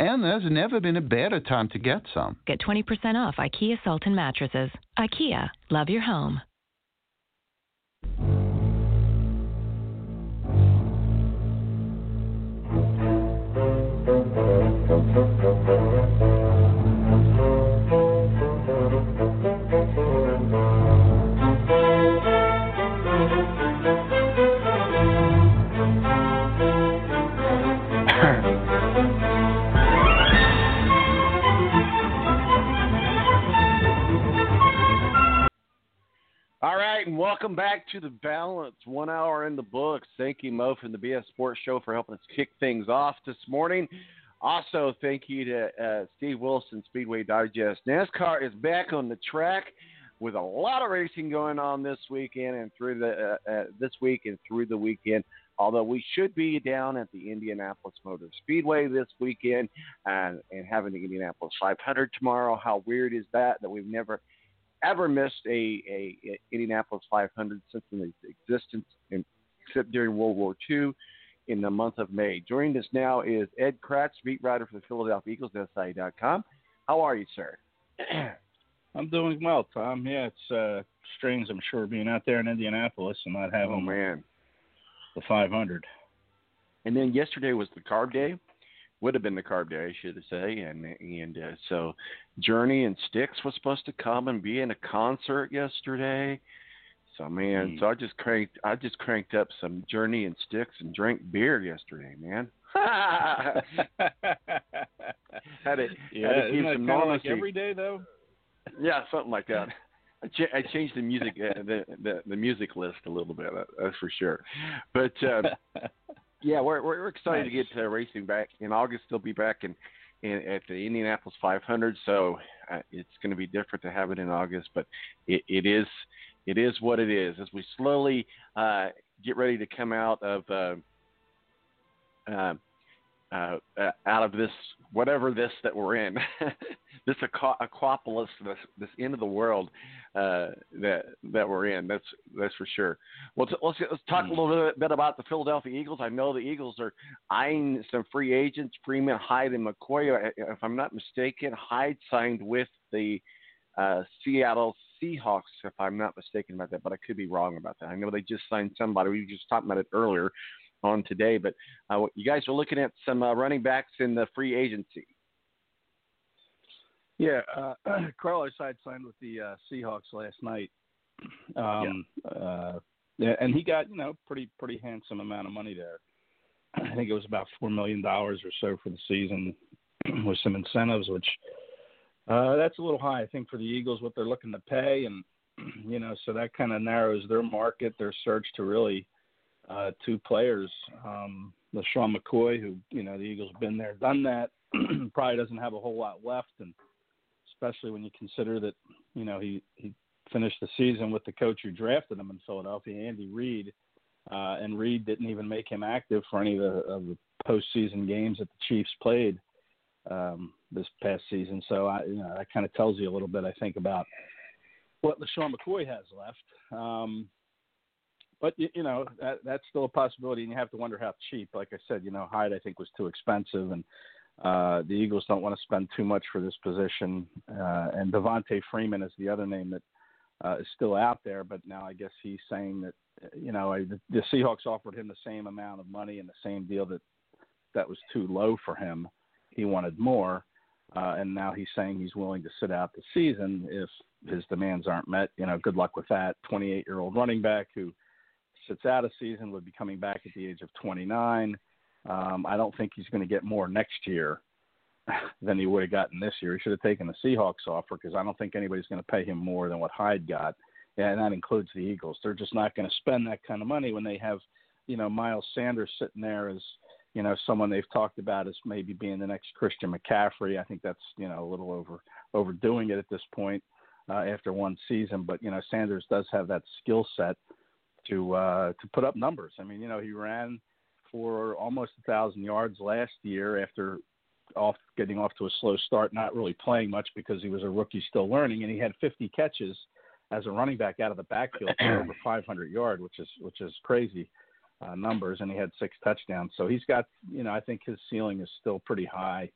And there's never been a better time to get some. Get 20% off IKEA Sultan mattresses. IKEA, love your home. Right, and welcome back to the balance. One hour in the books. Thank you, Mo, from the BS Sports Show for helping us kick things off this morning. Also, thank you to uh, Steve Wilson, Speedway Digest. NASCAR is back on the track with a lot of racing going on this weekend and through the uh, uh, this week and through the weekend. Although we should be down at the Indianapolis Motor Speedway this weekend and, and having the Indianapolis 500 tomorrow. How weird is that? That we've never ever missed a, a, a Indianapolis 500 since its existence, in, except during World War II in the month of May. Joining us now is Ed Kracz, beat writer for the Philadelphia Eagles, SI.com. How are you, sir? I'm doing well, Tom. Yeah, it's uh, strange, I'm sure, being out there in Indianapolis and not having oh, man. the 500. And then yesterday was the carb day. Would have been the carb day, I should say, and and uh, so Journey and Styx was supposed to come and be in a concert yesterday. So man, Hmm. so I just cranked I just cranked up some Journey and Styx and drank beer yesterday, man. had it yeah, had that some like every day, though? Yeah, something like that. I, ch- I changed the music uh, the, the the music list a little bit. That, that's for sure. But um, yeah, we're we're, excited to get uh, racing back in August. They'll be back in, in at the Indianapolis 500. So uh, it's going to be different to have it in August, but it, it is it is what it is. As we slowly uh, get ready to come out of. Uh, uh, out of this whatever this that we're in, this aqua- aquapolis, this this end of the world uh, that that we're in. That's that's for sure. Well, t- let's let's talk a little bit, about the Philadelphia Eagles. I know the Eagles are eyeing some free agents, Freeman, Hyde, and McCoy. If I'm not mistaken, Hyde signed with the uh, Seattle Seahawks. If I'm not mistaken about that, but I could be wrong about that. I know they just signed somebody. We were just talking about it earlier on today, but uh, you guys are looking at some uh, running backs in the free agency. Yeah, uh, Carlos Hyde signed with the uh, Seahawks last night. Um, uh, yeah, and he got you know pretty pretty handsome amount of money there. I think it was about four million dollars or so for the season, with some incentives, which uh, that's a little high, I think, for the Eagles what they're looking to pay, and you know, so that kind of narrows their market, their search to really uh, two players. Um, LeSean McCoy, who you know the Eagles have been there, done that, probably doesn't have a whole lot left, and especially when you consider that you know he he finished the season with the coach who drafted him in Philadelphia, Andy Reid, uh, and Reid didn't even make him active for any of the, of the postseason games that the Chiefs played um, this past season. So I, you know, that kind of tells you a little bit, I think, about what LeSean McCoy has left. Um, but you, you know that that's still a possibility, and you have to wonder how cheap. Like I said, you know Hyde I think was too expensive, and uh, the Eagles don't want to spend too much for this position. Uh, and Devonta Freeman is the other name that uh, is still out there, but now I guess he's saying that uh, you know I, the, Seahawks offered him the same amount of money and the same deal that that was too low for him. He wanted more, uh, and now he's saying he's willing to sit out the season if his demands aren't met. You know, good luck with that. 28 year old running back who sits out a season would be coming back at the age of 29. Um, I don't think he's going to get more next year than he would have gotten this year. He should have taken the Seahawks offer because I don't think anybody's going to pay him more than what Hyde got, and that includes the Eagles. They're just not going to spend that kind of money when they have, you know, Miles Sanders sitting there as, you know, someone they've talked about as maybe being the next Christian McCaffrey. I think that's you know a little over overdoing it at this point uh, after one season, but you know Sanders does have that skill set to uh, to put up numbers. I mean, you know, he ran for almost a thousand yards last year after off getting off to a slow start, not really playing much because he was a rookie still learning, and he had 50 catches as a running back out of the backfield for over 500 yard, which is which is crazy uh, numbers, and he had six touchdowns. So he's got, you know, I think his ceiling is still pretty high.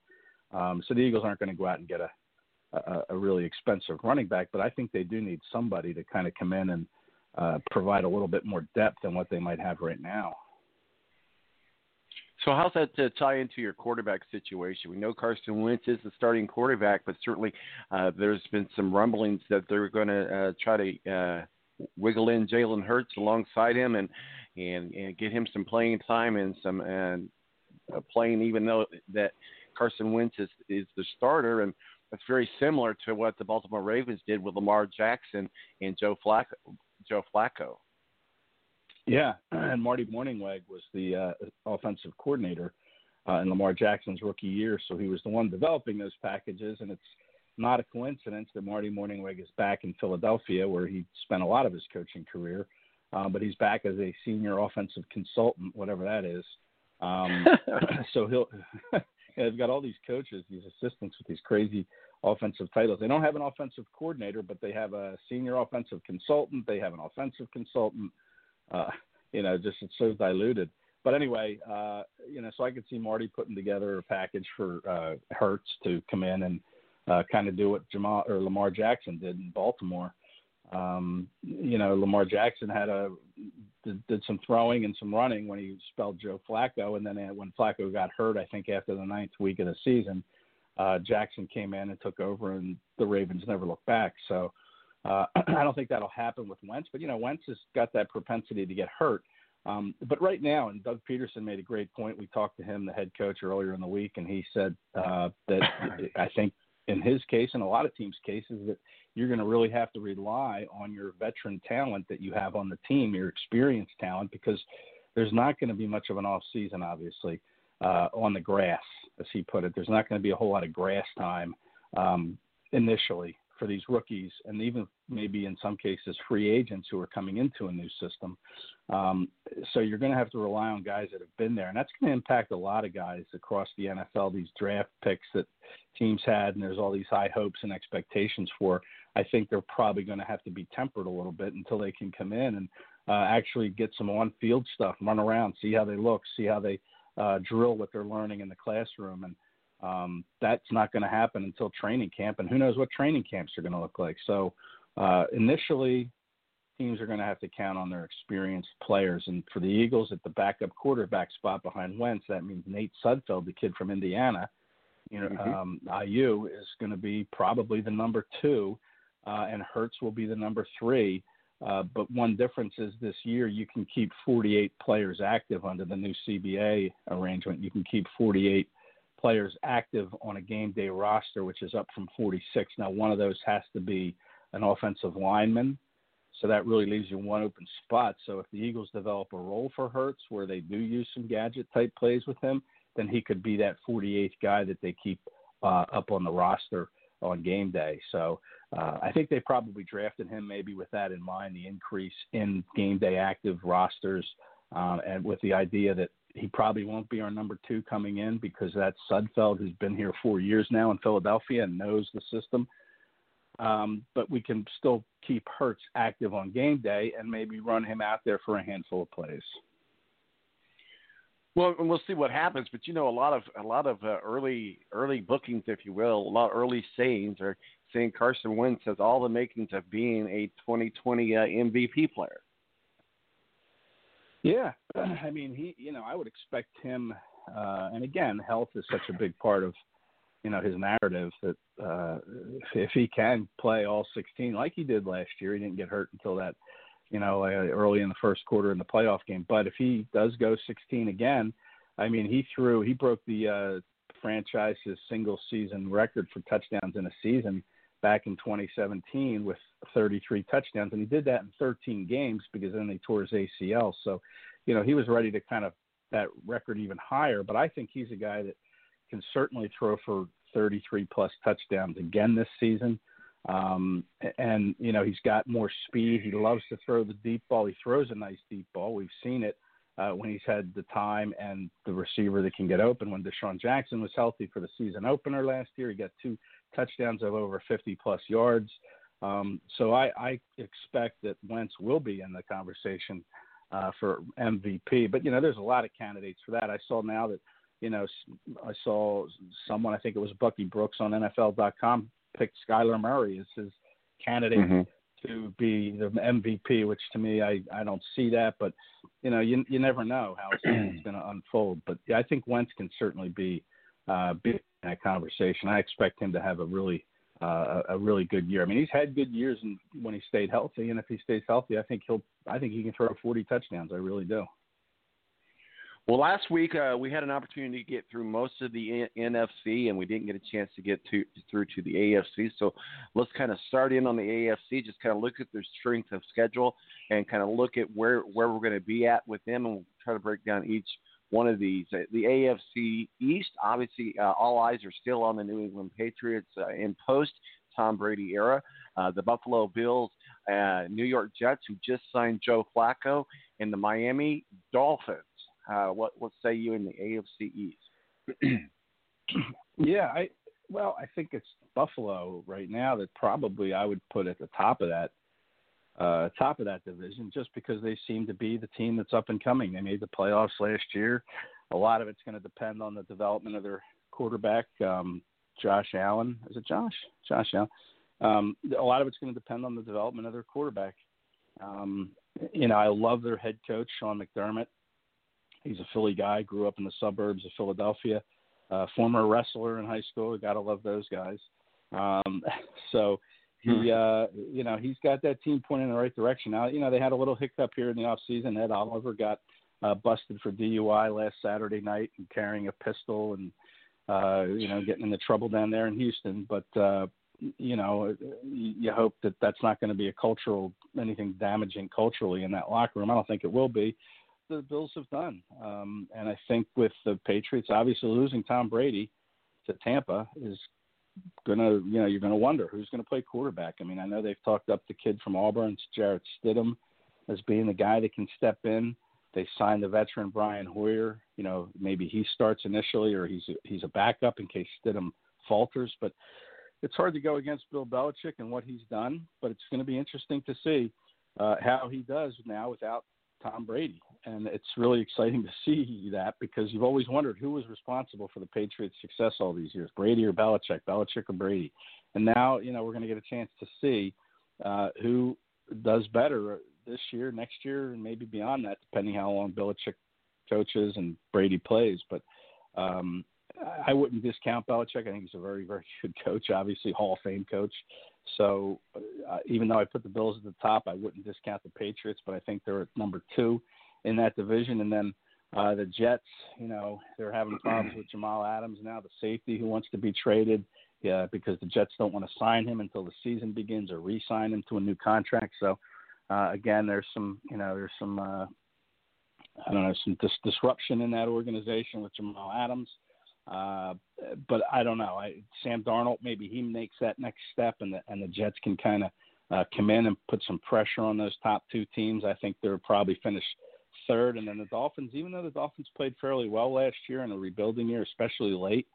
Um, so the Eagles aren't going to go out and get a, a a really expensive running back, but I think they do need somebody to kind of come in and uh, provide a little bit more depth than what they might have right now. So how's that uh, tie into your quarterback situation? We know Carson Wentz is the starting quarterback, but certainly uh, there's been some rumblings that they're going to uh, try to uh, wiggle in Jalen Hurts alongside him and and and get him some playing time and some and uh, playing, even though that Carson Wentz is is the starter, and that's very similar to what the Baltimore Ravens did with Lamar Jackson and Joe Flacco. Joe Flacco. Yeah, and Marty Mornhinweg was the uh, offensive coordinator uh, in Lamar Jackson's rookie year. So he was the one developing those packages, and it's not a coincidence that Marty Mornhinweg is back in Philadelphia, where he spent a lot of his coaching career. Um, but he's back as a senior offensive consultant, whatever that is. Um, so he'll. they've got all these coaches, these assistants with these crazy offensive titles. They don't have an offensive coordinator, but they have a senior offensive consultant. They have an offensive consultant. Uh, you know, just it's so diluted. But anyway, uh, you know, so I could see Marty putting together a package for uh, Hurts to come in and uh, kind of do what Jamal or Lamar Jackson did in Baltimore. Um, you know, Lamar Jackson had a did, did some throwing and some running when he spelled Joe Flacco, and then uh, when Flacco got hurt, I think after the ninth week of the season, uh, Jackson came in and took over, and the Ravens never looked back. So uh, I don't think that'll happen with Wentz, but you know, Wentz has got that propensity to get hurt. Um, but right now, and Doug Pederson made a great point. We talked to him, the head coach, earlier in the week, and he said uh, that I think in his case and a lot of teams' cases that you're going to really have to rely on your veteran talent that you have on the team, your experienced talent, because there's not going to be much of an off season, obviously, uh, on the grass, as he put it. There's not going to be a whole lot of grass time um, initially for these rookies, and even maybe in some cases free agents who are coming into a new system. Um, so you're going to have to rely on guys that have been there, and that's going to impact a lot of guys across the NFL. These draft picks that teams had, and there's all these high hopes and expectations for. I think they're probably going to have to be tempered a little bit until they can come in and uh, actually get some on-field stuff, run around, see how they look, see how they uh, drill what they're learning in the classroom, and um, that's not going to happen until training camp, and who knows what training camps are going to look like. So uh, initially, teams are going to have to count on their experienced players. And for the Eagles at the backup quarterback spot behind Wentz, that means Nate Sudfeld, the kid from Indiana, you know, Mhm. um, IU is going to be probably the number two, uh, and Hurts will be the number three. Uh, but one difference is this year you can keep 48 players active under the new CBA arrangement. You can keep 48 players active on a game day roster, which is up from 46. Now, one of those has to be an offensive lineman. So that really leaves you one open spot. So if the Eagles develop a role for Hurts where they do use some gadget type plays with him, then he could be that 48th guy that they keep uh, up on the roster on game day. So uh, I think they probably drafted him maybe with that in mind, the increase in game day active rosters, um, and with the idea that he probably won't be our number two coming in because that's Sudfeld, who's been here four years now in Philadelphia and knows the system. Um, but we can still keep Hurts active on game day and maybe run him out there for a handful of plays. Well, and we'll see what happens. But you know, a lot of a lot of uh, early early bookings, if you will, a lot of early sayings are saying Carson Wentz has all the makings of being a 2020 uh, MVP player. Yeah, I mean, he, you know, I would expect him. Uh, and again, health is such a big part of, you know, his narrative that uh, if, if he can play all 16 like he did last year, he didn't get hurt until that, you know, uh, early in the first quarter in the playoff game. But if he does go 16 again, I mean, he threw, he broke the uh, franchise's single season record for touchdowns in a season back in 2017 with 33 touchdowns, and he did that in 13 games because then they tore his ACL. So, you know, he was ready to kind of that record even higher. But I think he's a guy that can certainly throw for 33 plus touchdowns again this season. Um, and you know, he's got more speed. He loves to throw the deep ball. He throws a nice deep ball. We've seen it uh, when he's had the time and the receiver that can get open. When DeSean Jackson was healthy for the season opener last year, he got two touchdowns of over 50 plus yards. Um, so I, I expect that Wentz will be in the conversation uh, for MVP. But you know, there's a lot of candidates for that. I saw now that you know I saw someone. I think it was Bucky Brooks on NFL.com picked Kyler Murray as his candidate Mhm. to be the MVP, which to me I I don't see that, but you know you you never know how it's going to unfold. But yeah, I think Wentz can certainly be uh, be in that conversation. I expect him to have a really uh, a really good year. I mean, he's had good years when he stayed healthy, and if he stays healthy, I think he'll I think he can throw 40 touchdowns. I really do. Well, last week uh, we had an opportunity to get through most of the NFC, and we didn't get a chance to get to through to the AFC. So let's kind of start in on the AFC. Just kind of look at their strength of schedule and kind of look at where where we're going to be at with them, and we'll try to break down each one of these. Uh, The AFC East, obviously, uh, all eyes are still on the New England Patriots uh, in post Tom Brady era. Uh, the Buffalo Bills, New York Jets, who just signed Joe Flacco, and the Miami Dolphins. Uh, what what say you in the AFC East? Yeah, I well, I think it's Buffalo right now that probably I would put at the top of that uh top of that division just because they seem to be the team that's up and coming. They made the playoffs last year. A lot of it's going to depend on the development of their quarterback, um Josh Allen. Is it Josh? Josh Allen. Um a lot of it's going to depend on the development of their quarterback. Um you know, I love their head coach Sean McDermott. He's a Philly guy, grew up in the suburbs of Philadelphia uh, former wrestler in high school. Got to love those guys. Um, so he, uh, you know, he's got that team pointing in the right direction. Now, you know, they had a little hiccup here in the off season. Ed Oliver got uh, busted for DUI last Saturday night and carrying a pistol and, uh, you know, getting into trouble down there in Houston. But, uh, you know, you hope that that's not going to be a cultural anything damaging culturally in that locker room. I don't think it will be the Bills have done. Um, and I think with the Patriots, obviously losing Tom Brady to Tampa is to, you know, you're to wonder who's to play quarterback. I mean, I know they've talked up the kid from Auburn, Jarrett Stidham, as being the guy that can step in. They signed the veteran Brian Hoyer. You know, maybe he starts initially, or he's a, he's a backup in case Stidham falters. But it's hard to go against Bill Belichick and what he's done. But it's going to be interesting to see uh, how he does now without Tom Brady. And it's really exciting to see that because you've always wondered who was responsible for the Patriots' success all these years, Brady or Belichick, Belichick or Brady. And now, you know, we're going to get a chance to see uh, who does better this year, next year, and maybe beyond that, depending how long Belichick coaches and Brady plays. But um, I wouldn't discount Belichick. I think he's a very, very good coach, obviously Hall of Fame coach. So uh, even though I put the Bills at the top, I wouldn't discount the Patriots, but I think they're at number two in that division. And then uh, the Jets, you know, they're having problems with Jamal Adams now, the safety who wants to be traded. Yeah, because the Jets don't want to sign him until the season begins or re-sign him to a new contract. So uh, again, there's some, you know, there's some, uh, I don't know, some dis- disruption in that organization with Jamal Adams. Uh, but I don't know. I, Sam Darnold, maybe he makes that next step, and the and the Jets can kind of uh, come in and put some pressure on those top two teams. I think they'll probably finish third, and then the Dolphins. Even though the Dolphins played fairly well last year in a rebuilding year, especially late.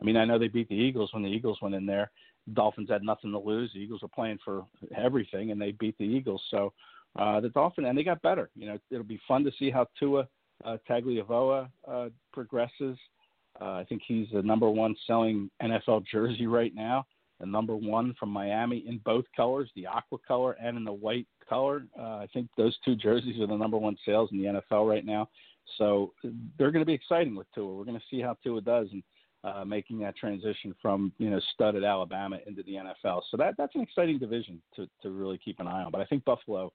I mean, I know they beat the Eagles when the Eagles went in there. The Dolphins had nothing to lose. The Eagles were playing for everything, and they beat the Eagles. So uh, the Dolphins, and they got better. You know, it'll be fun to see how Tua uh, Tagliavoa uh, progresses. Uh, I think he's the number one selling NFL jersey right now, the number one from Miami in both colors, the aqua color and in the white color. Uh, I think those two jerseys are the number one sales in the NFL right now. So they're going to be exciting with Tua. We're going to see how Tua does and uh, making that transition from you know stud at Alabama into the NFL. So that that's an exciting division to to really keep an eye on. But I think Buffalo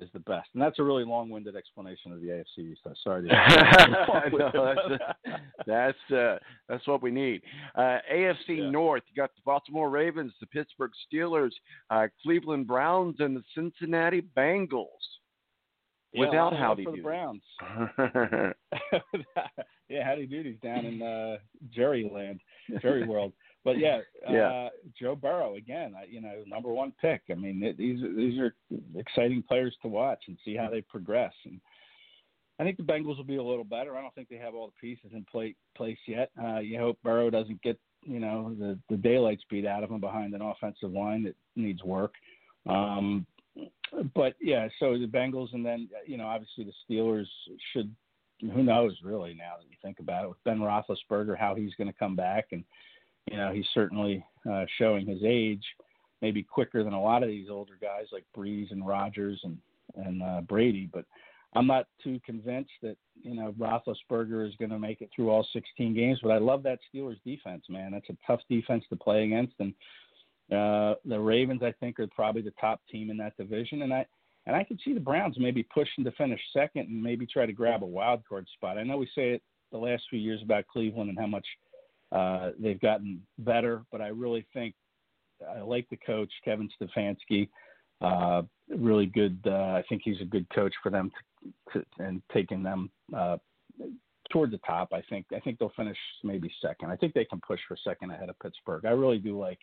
is the best. And that's a really long-winded explanation of the AFC East. I'm sorry. To no, that's that's, uh, that's what we need. Uh, AFC yeah. North, you got the Baltimore Ravens, the Pittsburgh Steelers, uh, Cleveland Browns, and the Cincinnati Bengals. Yeah, Without Howdy for the Doody. Browns. yeah, Howdy Doodie's down in uh, Jerry Land, Jerry World. But yeah, Yeah. Uh, Joe Burrow again. You know, number one pick. I mean, th- these these are exciting players to watch and see how they progress. And I think the Bengals will be a little better. I don't think they have all the pieces in play, place yet. Uh, you hope Burrow doesn't get you know the the daylights beat out of him behind an offensive line that needs work. Um, but yeah, so the Bengals, and then you know obviously the Steelers should. Who knows really now that you think about it with Ben Roethlisberger, how he's going to come back, and you know he's certainly uh, showing his age, maybe quicker than a lot of these older guys like Brees and Rodgers and and uh, Brady. But I'm not too convinced that you know Roethlisberger is going to make it through all 16 games. But I love that Steelers defense, man. That's a tough defense to play against, and uh, the Ravens I think are probably the top team in that division, and I. And I could see the Browns maybe pushing to finish second and maybe try to grab a wild card spot. I know we say it the last few years about Cleveland and how much uh, they've gotten better, but I really think I like the coach Kevin Stefanski. Uh, really good. Uh, I think he's a good coach for them to, to, and taking them uh, toward the top. I think I think they'll finish maybe second. I think they can push for second ahead of Pittsburgh. I really do like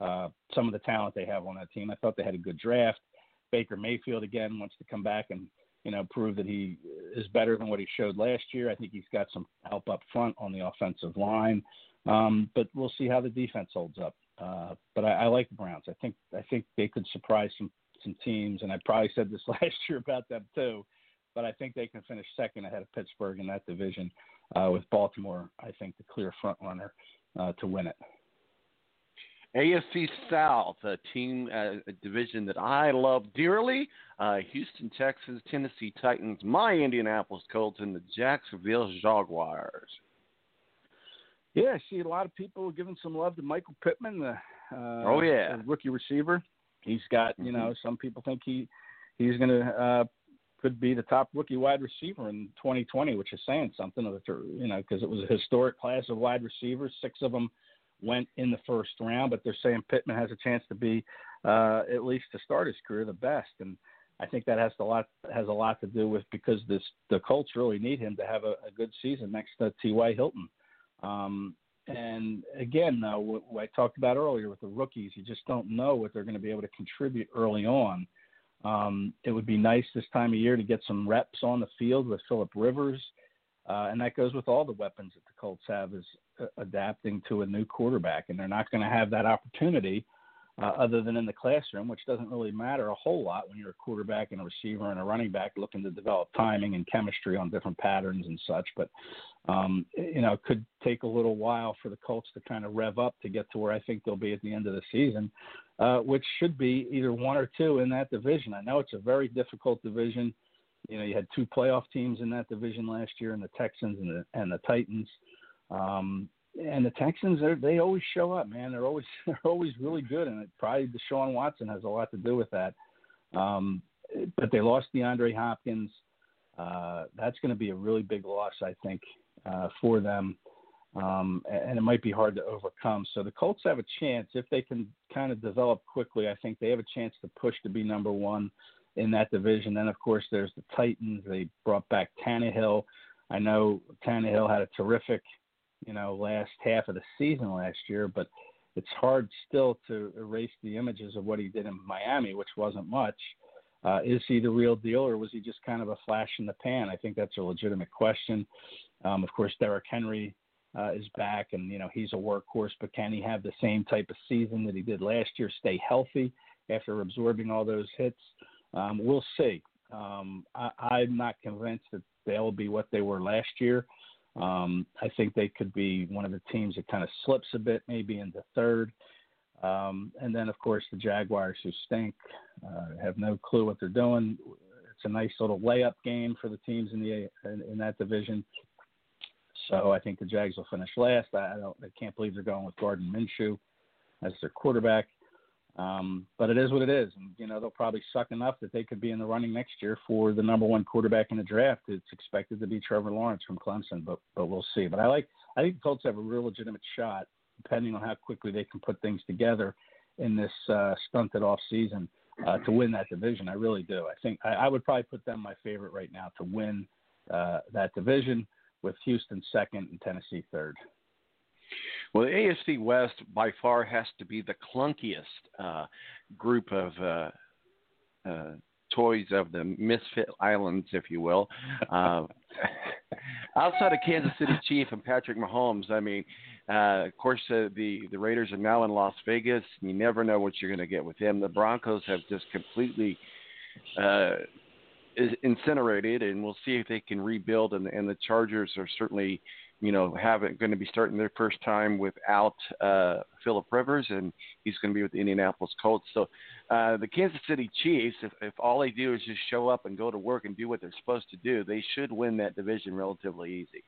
uh, some of the talent they have on that team. I thought they had a good draft. Baker Mayfield again wants to come back and you know prove that he is better than what he showed last year. I think he's got some help up front on the offensive line, um, but we'll see how the defense holds up. Uh, but I, I like the Browns. I think I think they could surprise some some teams, and I probably said this last year about them too. But I think they can finish second ahead of Pittsburgh in that division, uh, with Baltimore. I think the clear front runner uh, to win it. AFC South, a team, uh, a division that I love dearly. Uh, Houston Texans, Tennessee Titans, my Indianapolis Colts, and the Jacksonville Jaguars. Yeah, I see a lot of people giving some love to Michael Pittman, the uh, Oh, yeah. rookie receiver. He's got, you know, Mhm. some people think he he's going to uh, could be the top rookie wide receiver in 2020, which is saying something. You know, because it was a historic class of wide receivers. Six of them went in the first round, but they're saying Pittman has a chance to be uh, at least to start his career the best. And I think that has a lot has a lot to do with because this the Colts really need him to have a, a good season next to T.Y. Hilton. Um, and again, though, what, what I talked about earlier with the rookies, you just don't know what they're going to be able to contribute early on. Um, it would be nice this time of year to get some reps on the field with Philip Rivers, uh, and that goes with all the weapons that the Colts have is uh, adapting to a new quarterback, and they're not going to have that opportunity uh, other than in the classroom, which doesn't really matter a whole lot when you're a quarterback and a receiver and a running back looking to develop timing and chemistry on different patterns and such. But um, you know, it could take a little while for the Colts to kind of rev up to get to where I think they'll be at the end of the season, uh, which should be either one or two in that division. I know it's a very difficult division. You know, you had two playoff teams in that division last year, and the Texans and the and the Titans. Um, and the Texans, they they always show up, man. They're always they're always really good, and it, probably Deshaun Watson has a lot to do with that. Um, but they lost DeAndre Hopkins. Uh, that's going to be a really big loss, I think, uh, for them, um, and it might be hard to overcome. So the Colts have a chance if they can kind of develop quickly. I think they have a chance to push to be number one in that division. Then, of course, there's the Titans. They brought back Tannehill. I know Tannehill had a terrific, you know, last half of the season last year, but it's hard still to erase the images of what he did in Miami, which wasn't much. Uh, is he the real deal, or was he just kind of a flash in the pan? I think that's a legitimate question. Um, of course, Derrick Henry uh, is back, and you know he's a workhorse. But can he have the same type of season that he did last year? Stay healthy after absorbing all those hits? Um, we'll see. Um, I, I'm not convinced that they'll be what they were last year. Um, I think they could be one of the teams that kind of slips a bit, maybe into third. Um, and then, of course, the Jaguars, who stink, uh, have no clue what they're doing. It's a nice little layup game for the teams in the in, in that division. So I think the Jags will finish last. I, I don't. I can't believe they're going with Gardner Minshew as their quarterback. Um, but it is what it is, and you know they'll probably suck enough that they could be in the running next year for the number one quarterback in the draft. It's expected to be Trevor Lawrence from Clemson, but but we'll see. But I like I think the Colts have a real legitimate shot, depending on how quickly they can put things together in this uh, stunted off season uh, to win that division. I really do. I think I, I would probably put them my favorite right now to win uh, that division, with Houston second and Tennessee third. Well, the AFC West by far has to be the clunkiest uh, group of uh, uh, toys of the misfit islands, if you will. Uh, outside of Kansas City Chief and Patrick Mahomes, I mean, uh, of course, uh, the the Raiders are now in Las Vegas. You never know what you're going to get with them. The Broncos have just completely uh, is incinerated, and we'll see if they can rebuild. And, and the Chargers are certainly, you know, haven't going to be starting their first time without uh, Philip Rivers, and he's going to be with the Indianapolis Colts. So uh, the Kansas City Chiefs, if, if all they do is just show up and go to work and do what they're supposed to do, they should win that division relatively easy.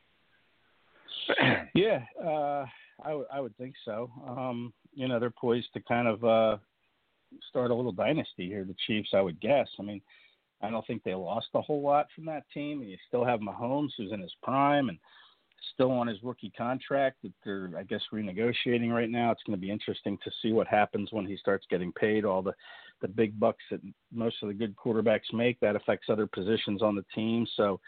yeah, uh, I, w- I would think so. Um, you know, they're poised to kind of uh, start a little dynasty here. The Chiefs, I would guess. I mean, I don't think they lost a whole lot from that team. And You still have Mahomes, who's in his prime and still on his rookie contract that they're, I guess, renegotiating right now. It's going to be interesting to see what happens when he starts getting paid all the the big bucks that most of the good quarterbacks make. That affects other positions on the team. So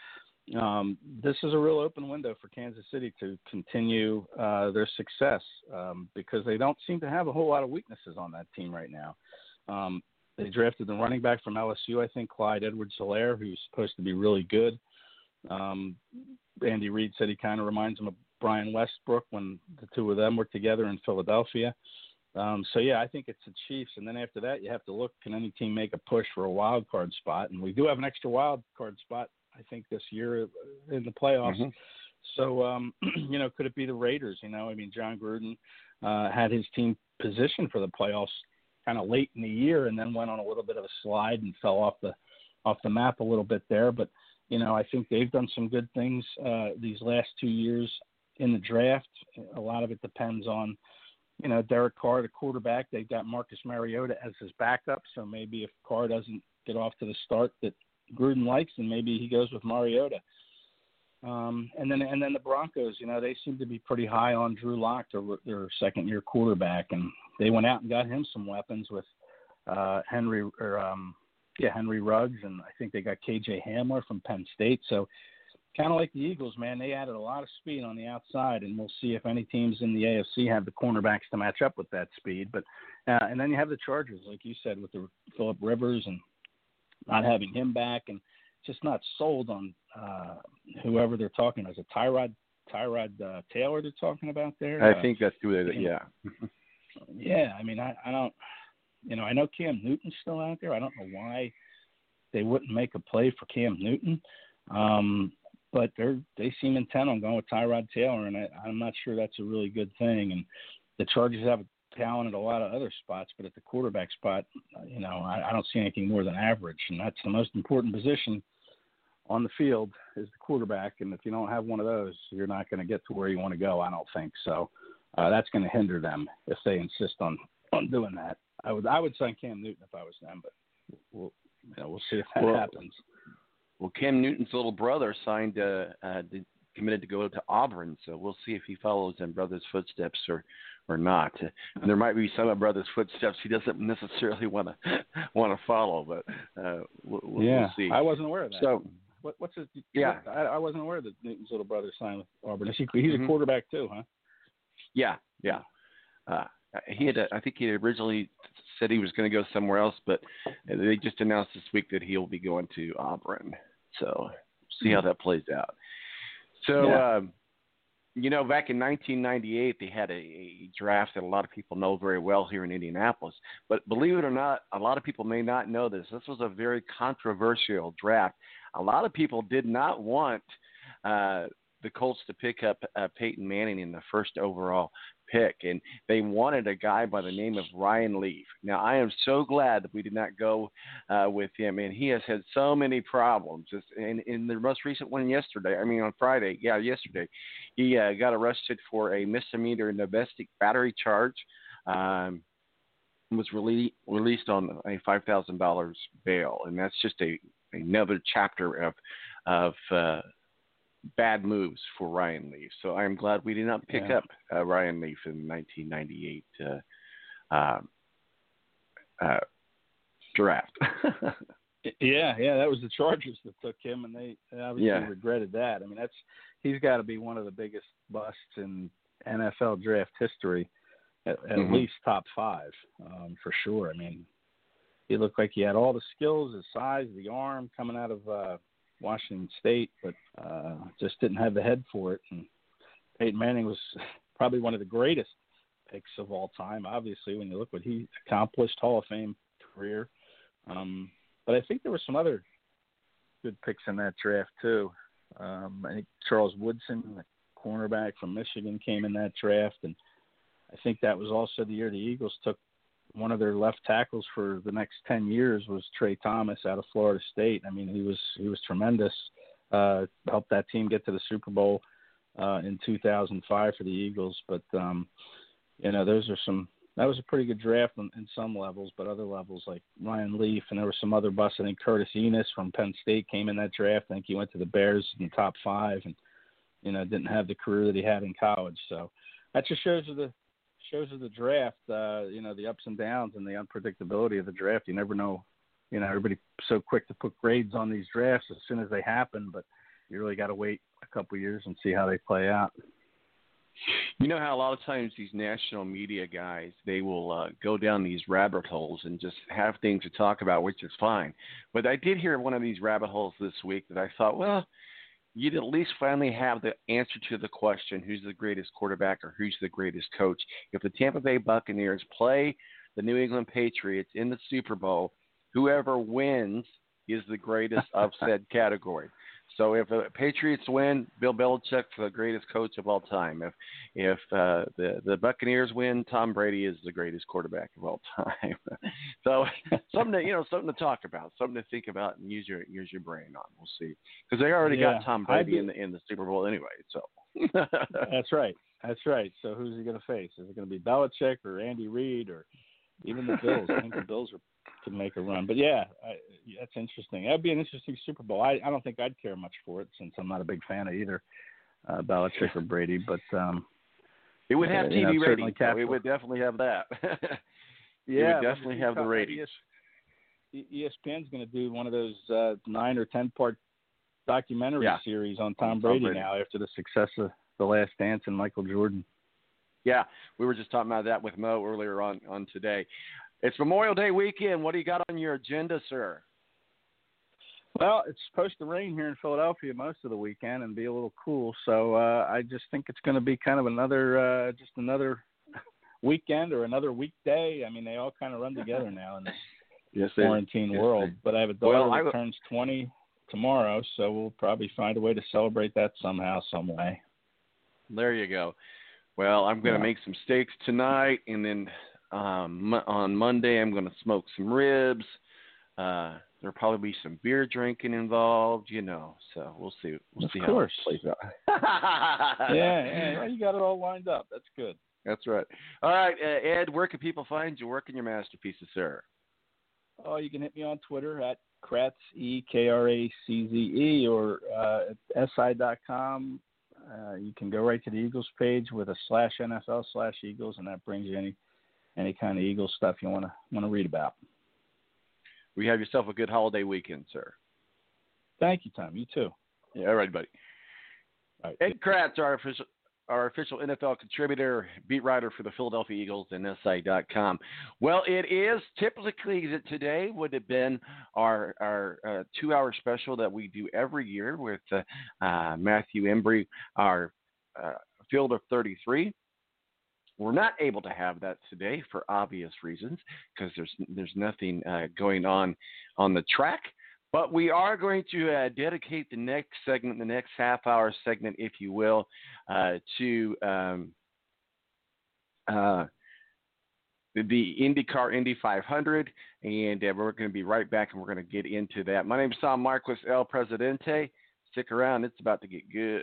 um, this is a real open window for Kansas City to continue uh, their success um, because they don't seem to have a whole lot of weaknesses on that team right now. Um, they drafted the running back from LSU, I think, Clyde Edwards-Helaire, who's supposed to be really good. Um, Andy Reid said he kind of reminds him of Brian Westbrook when the two of them were together in Philadelphia. Um, so yeah, I think it's the Chiefs, and then after that, you have to look: can any team make a push for a wild card spot? And we do have an extra wild card spot, I think, this year in the playoffs. Mhm. So um, you know, could it be the Raiders? You know, I mean, Jon Gruden uh, had his team positioned for the playoffs kind of late in the year, and then went on a little bit of a slide and fell off the off the map a little bit there. But you know, I think they've done some good things uh, these last two years in the draft. A lot of it depends on you know, Derek Carr, the quarterback, they've got Marcus Mariota as his backup. So maybe if Carr doesn't get off to the start that Gruden likes, then maybe he goes with Mariota. Um, and then and then the Broncos, you know, they seem to be pretty high on Drew Lock, their, their second year quarterback, and they went out and got him some weapons with uh, Henry or um, yeah Henry Ruggs, and I think they got KJ Hamler from Penn State. So kind of like the Eagles, man, they added a lot of speed on the outside, and we'll see if any teams in the AFC have the cornerbacks to match up with that speed. But uh, and then you have the Chargers, like you said, with the Philip Rivers and not having him back, and just not sold on uh, whoever they're talking. Is it Tyrod Tyrod uh, Taylor they're talking about there? I Uh, think that's who you Yeah. yeah, I mean, I, I don't, you know, I know Cam Newton's still out there. I don't know why they wouldn't make a play for Cam Newton, um, but they're they seem intent on going with Tyrod Taylor, and I, I'm not sure that's a really good thing. And the Chargers have talent at a lot of other spots, but at the quarterback spot, you know, I, I don't see anything more than average, and that's the most important position on the field is the quarterback. And if you don't have one of those, you're not going to get to where you want to go. I don't think so. Uh, that's going to hinder them if they insist on on doing that. I would I would sign Cam Newton if I was them, but we'll you know, we'll see if that Well, happens. Well, Cam Newton's little brother signed, uh, uh, committed to go to Auburn, so we'll see if he follows in brother's footsteps or, or not. Uh, And there might be some of brother's footsteps he doesn't necessarily want to want to follow, but uh, we'll, we'll, yeah, we'll see. I wasn't aware of that. So, what, what's his? Yeah. I, I wasn't aware that Newton's little brother signed with Auburn. He, he's Mhm. a quarterback too, huh? yeah, yeah. Uh, he had, a, I think he had originally said he was going to go somewhere else, but they just announced this week that he'll be going to Auburn. So see how that plays out. So, Yeah. um, you know, back in 1998, they had a, a draft that a lot of people know very well here in Indianapolis. But believe it or not, a lot of people may not know this. This was a very controversial draft. A lot of people did not want uh, the Colts to pick up uh, Peyton Manning in the first overall pick, and they wanted a guy by the name of Ryan Leaf. Now, I am so glad that we did not go uh, with him, and he has had so many problems. It's- In, in the most recent one yesterday, I mean on Friday, yeah, yesterday, he uh, got arrested for a misdemeanor domestic battery charge. Um, was rele- released on a five thousand dollars bail, and that's just a another chapter of of uh, bad moves for Ryan Leaf. So I'm glad we did not pick Yeah. up uh, Ryan Leaf in 1998 uh, um, uh, draft. Yeah, yeah, that was the Chargers that took him, and they obviously Yeah. regretted that. I mean, that's he's got to be one of the biggest busts in NFL draft history, at, at Mhm. least top five um, for sure. I mean, he looked like he had all the skills, his size, the arm coming out of uh, Washington State, but uh, just didn't have the head for it. And Peyton Manning was probably one of the greatest picks of all time. Obviously, when you look what he accomplished, Hall of Fame career. Um, but I think there were some other good picks in that draft too. Um, I think Charles Woodson, the cornerback from Michigan, came in that draft, and I think that was also the year the Eagles took one of their left tackles for the next ten years was Tra Thomas out of Florida State. I mean, he was he was tremendous. Uh, helped that team get to the Super Bowl uh, in 2005 for the Eagles. But um, you know, those are some. That was a pretty good draft in, in some levels, but other levels like Ryan Leaf and there were some other busts. I think Curtis Enis from Penn State came in that draft. I think he went to the Bears in the top five, and you know didn't have the career that he had in college. So that just shows you the shows you the draft. Uh, you know the ups and downs and the unpredictability of the draft. You never know. You know everybody so quick to put grades on these drafts as soon as they happen, but you really got to wait a couple years and see how they play out. You know how a lot of times these national media guys they will uh, go down these rabbit holes and just have things to talk about, which is fine. But I did hear one of these rabbit holes this week that I thought, well, you'd at least finally have the answer to the question: who's the greatest quarterback or who's the greatest coach? If the Tampa Bay Buccaneers play the New England Patriots in the Super Bowl, whoever wins is the greatest of said category. So if the Patriots win, Bill Belichick's the greatest coach of all time. If if uh, the the Buccaneers win, Tom Brady is the greatest quarterback of all time. so something to you know something to talk about, something to think about, and use your use your brain on. We'll see because they already Yeah, got Tom Brady in the in the Super Bowl anyway. So That's right. That's right. So who's he going to face? Is it going to be Belichick or Andy Reid or even the Bills? I think the Bills are could make a run. But yeah, I, that's interesting. That'd be an interesting Super Bowl. I, I don't think I'd care much for it since I'm not a big fan of either uh, Belichick or Brady. But um, it would have uh, you know, TV ratings. capital- It would definitely have that. Yeah, would definitely have the ratings. ES ESPN's going to do one of those uh, nine or ten part documentary Yeah. series on On Tom Tom Brady, Brady. now after the success of The Last Dance and Michael Jordan. Yeah, we were just talking about that with Mo earlier on on today. It's Memorial Day weekend. What do you got on your agenda, sir? Well, it's supposed to rain here in Philadelphia most of the weekend and be a little cool, so uh, I just think it's going to be kind of another uh, just another weekend or another weekday. I mean, they all kind of run together now in this Yes, quarantine yes, world. But I have a daughter Well, that turns 20 tomorrow, so we'll probably find a way to celebrate that somehow, some way. There you go. Well, I'm going to Yeah. make some steaks tonight, and then um, on Monday I'm going to smoke some ribs. Uh, there'll probably be some beer drinking involved, you know. So we'll see. We'll Of see course. how it plays out. yeah, yeah, you got it all lined up. That's good. That's right. All right, uh, Ed. Where can people find your work and your masterpieces, sir? Oh, you can hit me on Twitter at Kracz E K R A C Z E or uh, si.com. Uh, you can go right to the Eagles page with a slash NFL slash Eagles, and that brings you any any kind of Eagles stuff you want to want to read about. We have yourself a good holiday weekend, sir. Thank you, Tom. You too. Yeah, all right, buddy. Ed Kracz, our official our official NFL contributor, beat writer for the Philadelphia Eagles and SI.com. Well, it is typically that today would have been our our uh, two hour special that we do every year with uh, uh, Matthew Embury, our uh, Field of 33. We're not able to have that today for obvious reasons because there's there's nothing uh, going on on the track. But we are going to uh, dedicate the next segment, the next half hour segment, if you will, uh, to um, uh, the IndyCar Indy 500. And uh, we're going to be right back and we're going to get into that. My name is Tom Marquis El Presidente. Stick around, it's about to get good.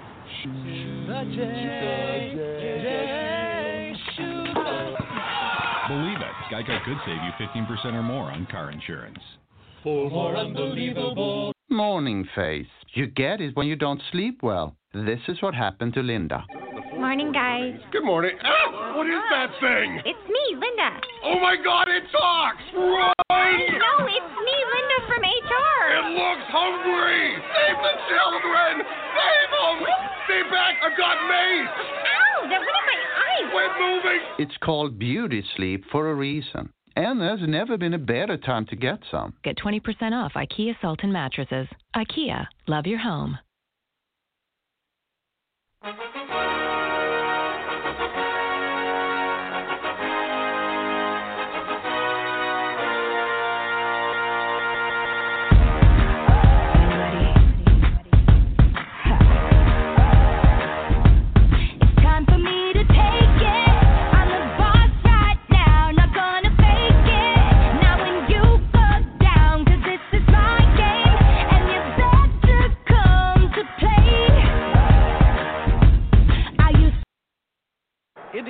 Believe it, Geico could save you 15% or more on car insurance. For more unbelievable. Morning face. You get it when you don't sleep well. This is what happened to Linda. Morning, guys. Good morning. Ah, what is that thing? It's me, Linda. Oh my God, it talks! Run! No, it's me, Linda from HR. It looks hungry! Save the children! Save them! Stay back! I've got mace! Ow, that went in my eye. Quit moving! It's called beauty sleep for a reason. And there's never been a better time to get some. Get 20% off IKEA Sultan mattresses. IKEA, love your home. Time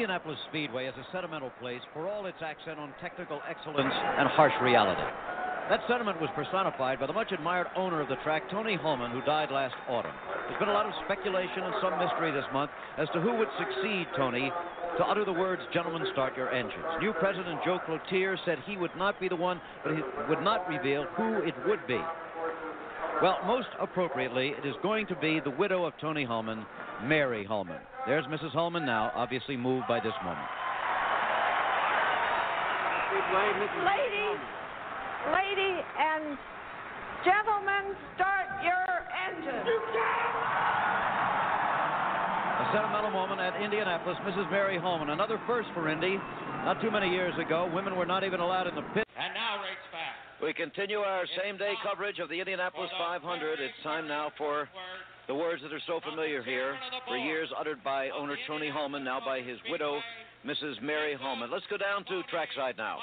Indianapolis Speedway is a sentimental place for all its accent on technical excellence and harsh reality. That sentiment was personified by the much admired owner of the track, Tony Hulman, who died last autumn. There's been a lot of speculation and some mystery this month as to who would succeed Tony to utter the words, Gentlemen, start your engines. New President Joe Cloutier said he would not be the one, but he would not reveal who it would be. Well, most appropriately, it is going to be the widow of Tony Hulman, Mary Hulman. There's Mrs. Hulman now, obviously moved by this moment. Ladies, lady and gentlemen, start your engines. A sentimental moment at Indianapolis. Mrs. Mary Hulman, another first for Indy. Not too many years ago, women were not even allowed in the pit. And now race back. We continue our same-day coverage of the Indianapolis 500. It's time now for the words that are so familiar here, for years uttered by owner Tony Hulman, now by his widow, Mrs. Mary Hulman. Let's go down to trackside now.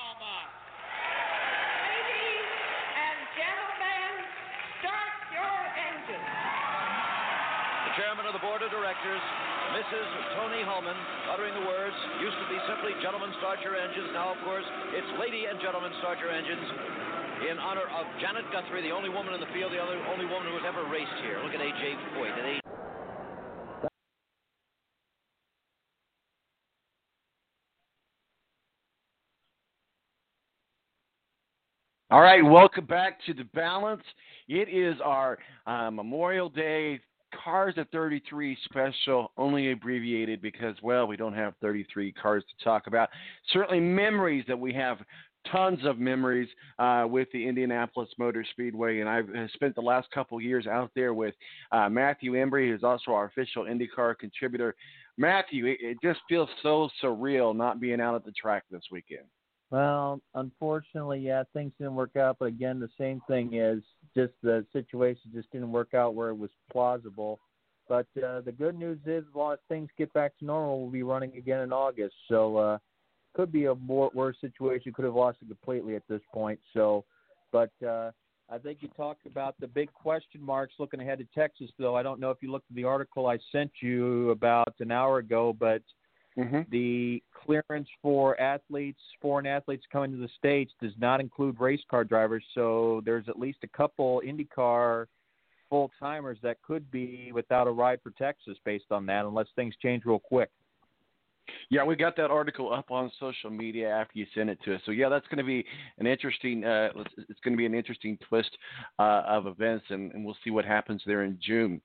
Ladies and gentlemen, start your engines. The chairman of the board of directors, Mrs. Tony Hulman, uttering the words, used to be simply gentlemen start your engines. Now, of course, it's lady and gentlemen start your engines. In honor of Janet Guthrie, the only woman in the field, the only, only woman who has ever raced here. Look at A.J. Foyt. At age All right, welcome back to the balance. It is our uh, Memorial Day Cars at 33 special, only abbreviated because, well, we don't have 33 cars to talk about. Certainly, memories that we have tons of memories uh, with the Indianapolis Motor Speedway, and I've uh, spent the last couple years out there with uh, Matthew Embury, who's also our official IndyCar contributor. Matthew, it, it just feels so surreal not being out at the track this weekend. Well, unfortunately, yeah, things didn't work out. But again, the same thing is just the situation just didn't work out where it was plausible. But uh, the good news is, as long as things get back to normal, we'll be running again in August. So uh, could be a more worse situation. Could have lost it completely at this point. So, but uh, I think you talked about the big question marks looking ahead to Texas. Though I don't know if you looked at the article I sent you about an hour ago, but the clearance for athletes, foreign athletes coming to the states, does not include race car drivers. So there's at least a couple IndyCar full timers that could be without a ride for Texas based on that, unless things change real quick. Yeah, we got that article up on social media after you sent it to us. So yeah, that's going to be an interesting. Uh, it's going to be an interesting twist uh, of events, and, and we'll see what happens there in June.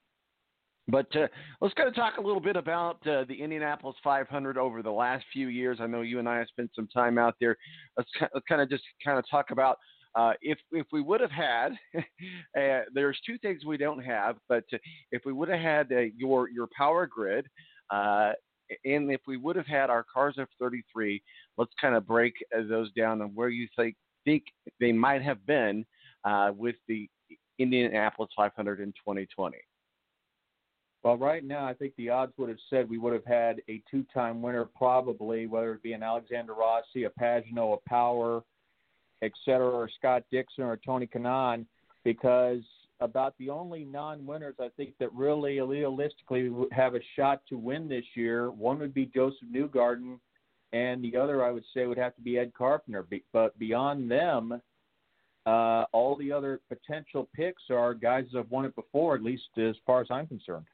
But uh, let's kind of talk a little bit about uh, the Indianapolis 500 over the last few years. I know you and I have spent some time out there. Let's, let's kind of just kind of talk about uh, if if we would have had. uh, there's two things we don't have, but uh, if we would have had uh, your your power grid. And if we would have had our cars of 33, let's kind of break uh, those down and where you think think they might have been uh, with the Indianapolis 500 in 2020. Well, right now, I think the odds would have said we would have had a two-time winner, probably, whether it be an Alexander Rossi, a Pagenaud, a Power, et cetera, or Scott Dixon or Tony Kanaan. because about the only non-winners I think that really realistically have a shot to win this year, one would be Josef Newgarden, and the other I would say would have to be Ed Carpenter. But beyond them, uh, all the other potential picks are guys that have won it before, at least as far as I'm concerned.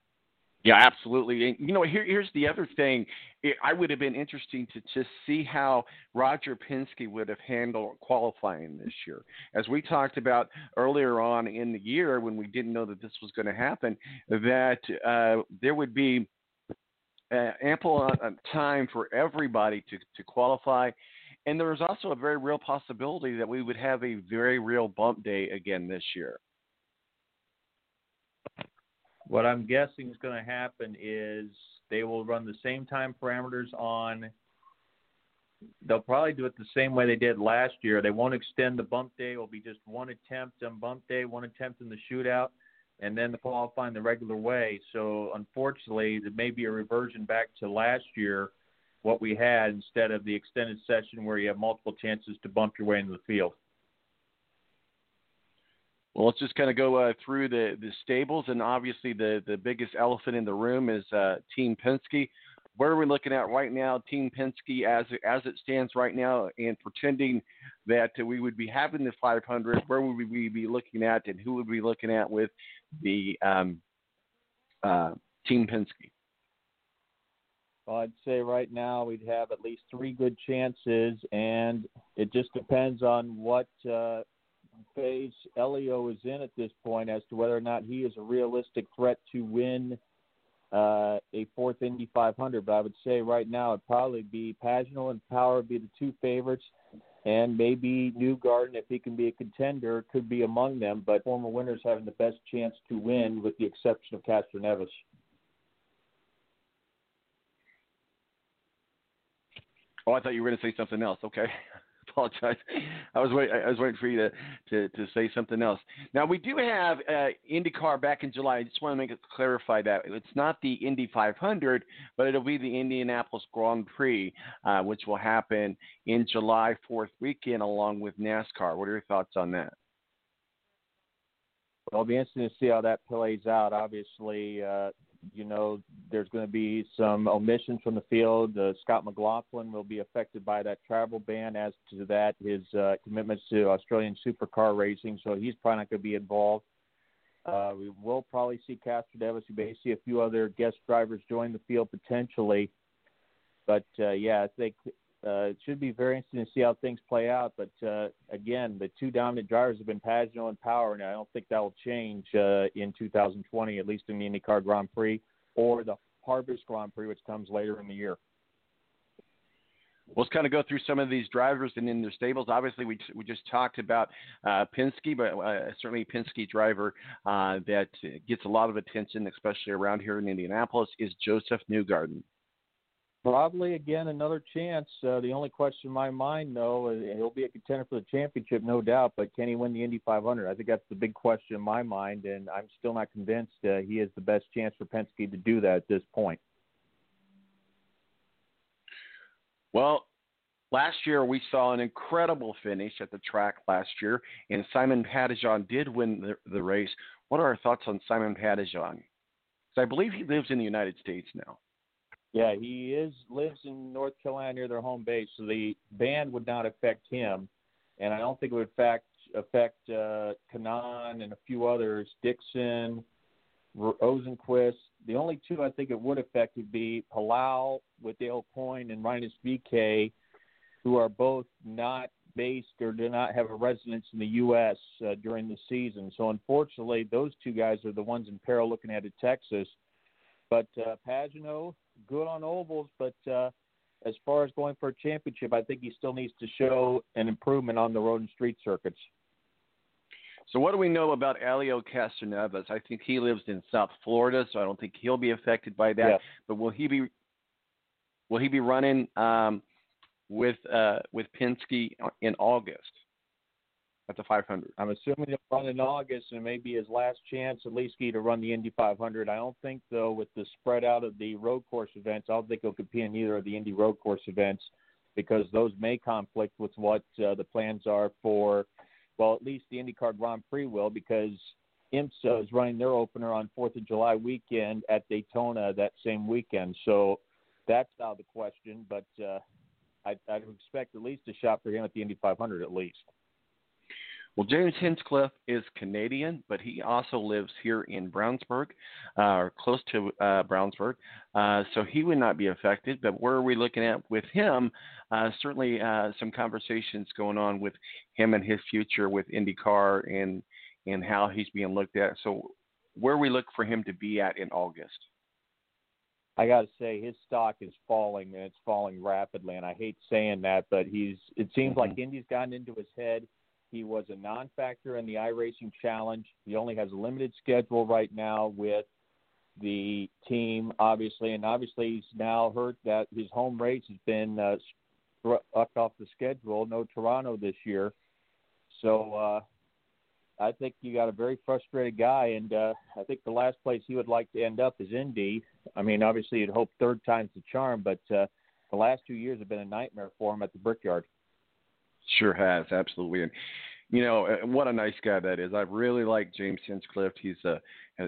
Yeah, absolutely. And you know, here, here's the other thing. It, I would have been interesting to just see how Roger Penske would have handled qualifying this year. As we talked about earlier on in the year when we didn't know that this was going to happen, that uh, there would be uh, ample uh, time for everybody to, to qualify. And there was also a very real possibility that we would have a very real bump day again this year. What I'm guessing is going to happen is they will run the same time parameters on. They'll probably do it the same way they did last year. They won't extend the bump day. It will be just one attempt on bump day, one attempt in the shootout, and then the qualifying the regular way. So unfortunately, there may be a reversion back to last year, what we had instead of the extended session where you have multiple chances to bump your way into the field. Well, let's just kind of go uh, through the, the stables, and obviously the, the biggest elephant in the room is uh, Team Penske. Where are we looking at right now, Team Penske, as as it stands right now, and pretending that we would be having the 500? Where would we be looking at, and who would we be looking at with the um, uh, Team Penske? Well, I'd say right now we'd have at least three good chances, and it just depends on what uh, phase Elio is in at this point as to whether or not he is a realistic threat to win uh, a fourth Indy 500. But I would say right now it'd probably be Pagenaud and Power would be the two favorites, and maybe Newgarden, if he can be a contender, could be among them. But former winners having the best chance to win, with the exception of Castroneves. Oh, I thought you were going to say something else. Okay. Apologize. I was waiting. I was waiting for you to, to, to say something else. Now we do have uh, IndyCar back in July. I just want to make it clarify that it's not the Indy 500, but it'll be the Indianapolis Grand Prix, uh, which will happen in July 4th weekend along with NASCAR. What are your thoughts on that? Well, it'll be interesting to see how that plays out. Obviously, uh, you know, there's going to be some omissions from the field. Uh, Scott McLaughlin will be affected by that travel ban. As to that, his uh, commitments to Australian supercar racing, so he's probably not going to be involved. Uh, we will probably see Castroneves. We may see a few other guest drivers join the field potentially. But uh, yeah, I think it should be very interesting to see how things play out. But uh, again, the two dominant drivers have been Pagenaud and Power, and I don't think that will change uh, in 2020, at least in the IndyCar Grand Prix or the Harvest Grand Prix, which comes later in the year. Let's kind of go through some of these drivers and in their stables. Obviously, we we just talked about uh, Penske, but uh, certainly Penske driver uh, that gets a lot of attention, especially around here in Indianapolis, is Josef Newgarden. Probably again another chance. Uh, the only question in my mind, though, is he'll be a contender for the championship, no doubt. But can he win the Indy 500? I think that's the big question in my mind, and I'm still not convinced uh, he has the best chance for Penske to do that at this point. Well, last year we saw an incredible finish at the track last year, and Simon Pagenaud did win the, the race. What are our thoughts on Simon Pagenaud? Because I believe he lives in the United States now. Yeah, he is lives in North Carolina near their home base, so the ban would not affect him, and I don't think it would affect affect uh, Kanaan and a few others, Dixon, Rosenqvist. The only two I think it would affect would be Palou with Dale Coyne and Rinus VeeKay, who are both not based or do not have a residence in the U.S. Uh, during the season. So unfortunately, those two guys are the ones in peril looking at Texas. But uh, Pagenaud, good on ovals, but uh, as far as going for a championship, I think he still needs to show an improvement on the road and street circuits. So what do we know about Elio Castroneves? I think he lives in South Florida, so I don't think he'll be affected by that. Yeah. But will he be will he be running um, with uh, with Penske in August at the 500? I'm assuming he'll run in August, and it may be his last chance at least to run the Indy 500. I don't think though, with the spread out of the road course events, I don't think he'll compete in either of the Indy road course events because those may conflict with what uh, the plans are for Well, at least the IndyCar Grand Prix will because IMSA is running their opener on Fourth of July weekend at Daytona that same weekend. So that's out of the question. But uh, I, I'd expect at least a shot for him at the Indy 500 at least. Well, James Hinchcliffe is Canadian, but he also lives here in Brownsburg, uh, or close to uh, Brownsburg. Uh, so he would not be affected. But where are we looking at with him? Uh, certainly, uh, some conversations going on with him and his future with IndyCar and and how he's being looked at. So, where we look for him to be at in August? I got to say his stock is falling and it's falling rapidly. And I hate saying that, but he's. It seems Mm-hmm. like Indy's gotten into his head. He was a non-factor in the iRacing Challenge. He only has a limited schedule right now with the team, obviously, and obviously he's now heard that his home race has been uh, struck off the schedule. No Toronto this year, so uh, I think you got a very frustrated guy, and uh, I think the last place he would like to end up is Indy. I mean, obviously you'd hope third time's the charm, but uh, the last two years have been a nightmare for him at the Brickyard. Sure has, absolutely. And you know what a nice guy that is. I really like James Hinchcliffe. He's a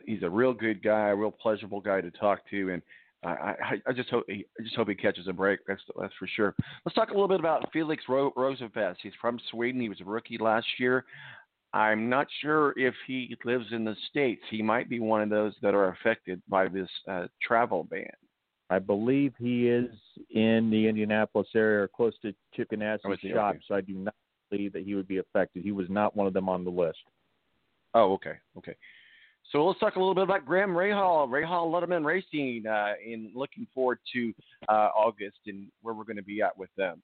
he's a real good guy, a real pleasurable guy to talk to, and I, I, I just hope he, I just hope he catches a break. That's that's for sure. Let's talk a little bit about Felix Ro- Rosenqvist. He's from Sweden. He was a rookie last year. I'm not sure if he lives in the states. He might be one of those that are affected by this uh, travel ban. I believe he is in the Indianapolis area or close to Chip Ganassi's is he? shop, Okay. so I do not believe that he would be affected. He was not one of them on the list. Oh, okay, okay. So let's talk a little bit about Graham Rahal, Rahal Letterman Racing, uh, in looking forward to uh, August and where we're going to be at with them.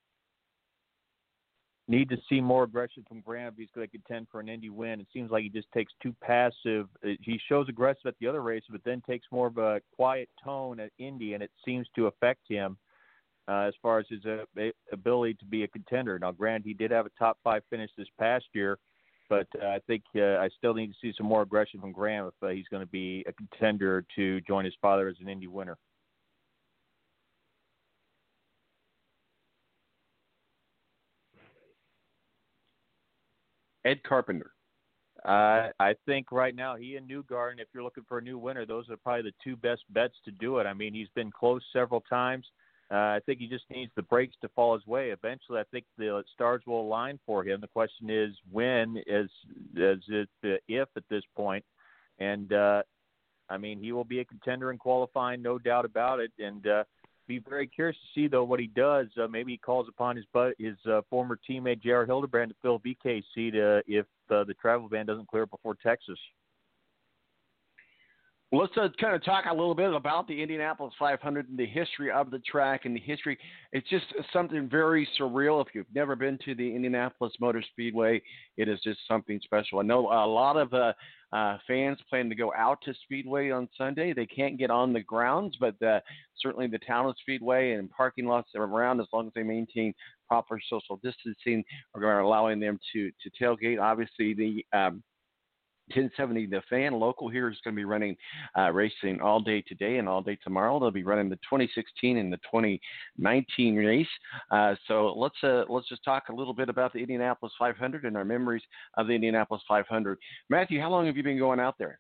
Need to see more aggression from Graham if he's going to contend for an Indy win. It seems like he just takes too passive. Uh, He shows aggressive at the other races, but then takes more of a quiet tone at Indy, and it seems to affect him uh, as far as his uh, ability to be a contender. Now, granted, he did have a top five finish this past year, but uh, I think uh, I still need to see some more aggression from Graham if uh, he's going to be a contender to join his father as an Indy winner. Ed Carpenter. Uh, I think right now he and Newgarden, if you're looking for a new winner, those are probably the two best bets to do it. I mean, he's been close several times. Uh, I think he just needs the breaks to fall his way. Eventually, I think the stars will align for him. The question is when, is is it uh, if at this point? And uh, I mean, he will be a contender in qualifying, no doubt about it. And uh, be very curious to see though what he does. Uh, maybe he calls upon his but his uh, former teammate J.R. Hildebrand to fill VKC to if uh, the travel ban doesn't clear before Texas. Let's uh, kind of talk a little bit about the Indianapolis 500 and the history of the track and the history. It's just something very surreal. If you've never been to the Indianapolis Motor Speedway, it is just something special. I know a lot of uh, uh, fans plan to go out to Speedway on Sunday. They can't get on the grounds, but uh, certainly the town of Speedway and parking lots around, as long as they maintain proper social distancing, are allowing them to to tailgate. Obviously, the um, 1070 The Fan local here is going to be running uh, racing all day today and all day tomorrow. They'll be running the 2016 and the 2019 race. Uh, so let's uh, let's just talk a little bit about the Indianapolis 500 and our memories of the Indianapolis 500. Matthew, how long have you been going out there?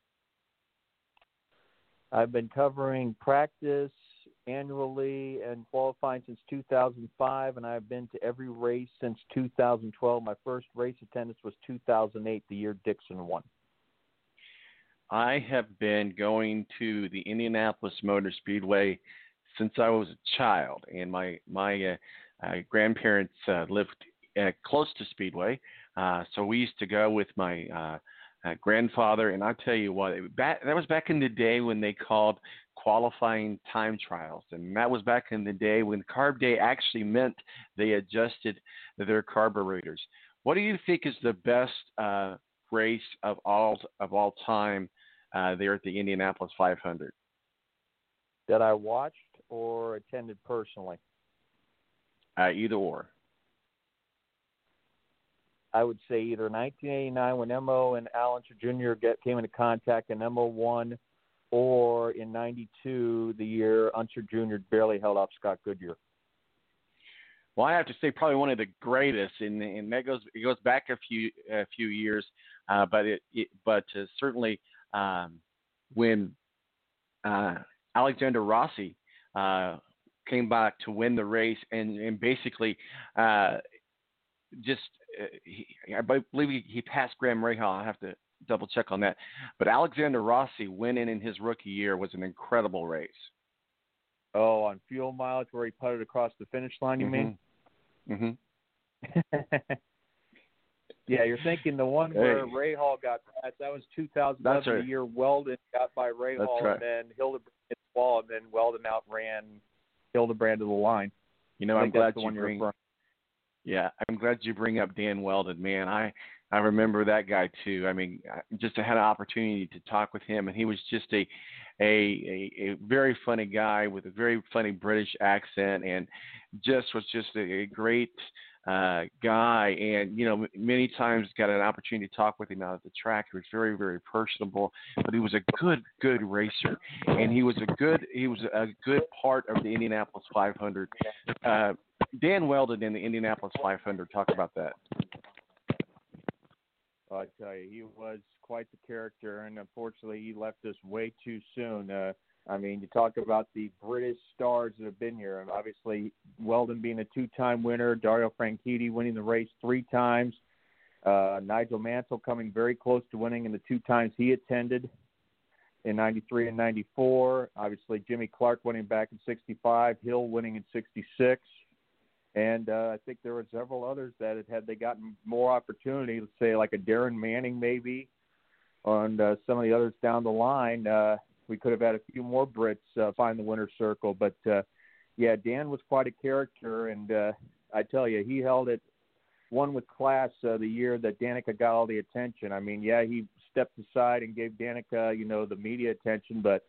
I've been covering practice annually and qualifying since 2005, and I've been to every race since 2012. My first race attendance was 2008, the year Dixon won. I have been going to the Indianapolis Motor Speedway since I was a child, and my my uh, uh, grandparents uh, lived uh, close to Speedway, uh, so we used to go with my uh, grandfather. And I tell you what, it, back, that was back in the day when they called qualifying time trials, and that was back in the day when carb day actually meant they adjusted their carburetors. What do you think is the best race of all of all time uh, there at the Indianapolis 500? That I watched or attended personally. Uh, either or. I would say either 1989 when Mo and Al Unser Jr. Get, came into contact and Mo won, or in '92 the year Unser Jr. barely held off Scott Goodyear. well, I have to say probably one of the greatest, and and that goes it goes back a few a few years, uh, but it, it but uh, certainly um, when uh, Alexander Rossi uh, came back to win the race and and basically uh, just uh, he, I believe he, he passed Graham Rahal. I have to double check on that, but Alexander Rossi winning in his rookie year was an incredible race. Oh, on fuel mileage where he putted across the finish line, you mean? Mm-hmm. yeah, you're thinking the one where Rahal got that. That was 2011, That's right. the year Wheldon got by Ray That's Hall, right. and then Hildebrand hit the wall, and then Wheldon outran Hildebrand to the line. You know, I'm glad the you bring. Yeah, I'm glad you bring up Dan Wheldon, man. I I remember that guy too. I mean, I just had an opportunity to talk with him, and he was just a a a, a very funny guy with a very funny British accent, and just was just a, a great uh guy and you know many times got an opportunity to talk with him out at the track. He was very very personable but he was a good good racer and he was a good he was a good part of the indianapolis 500 uh dan wheldon in the indianapolis 500 talk about that. I tell you, he was quite the character, and unfortunately, he left us way too soon. Uh, I mean, you talk about the British stars that have been here, obviously, Wheldon being a two-time winner, Dario Franchitti winning the race three times, uh, Nigel Mansell coming very close to winning in the two times he attended in '93 and '94. Obviously, Jimmy Clark winning back in '65, Hill winning in '66. And uh, I think there were several others that had, had they gotten more opportunity, let's say like a Darren Manning maybe, and uh, some of the others down the line, uh, we could have had a few more Brits uh, find the winner's circle. But uh, yeah, Dan was quite a character, and uh, I tell you, he held it one with class uh, the year that Danica got all the attention. I mean, yeah, he stepped aside and gave Danica, you know, the media attention, but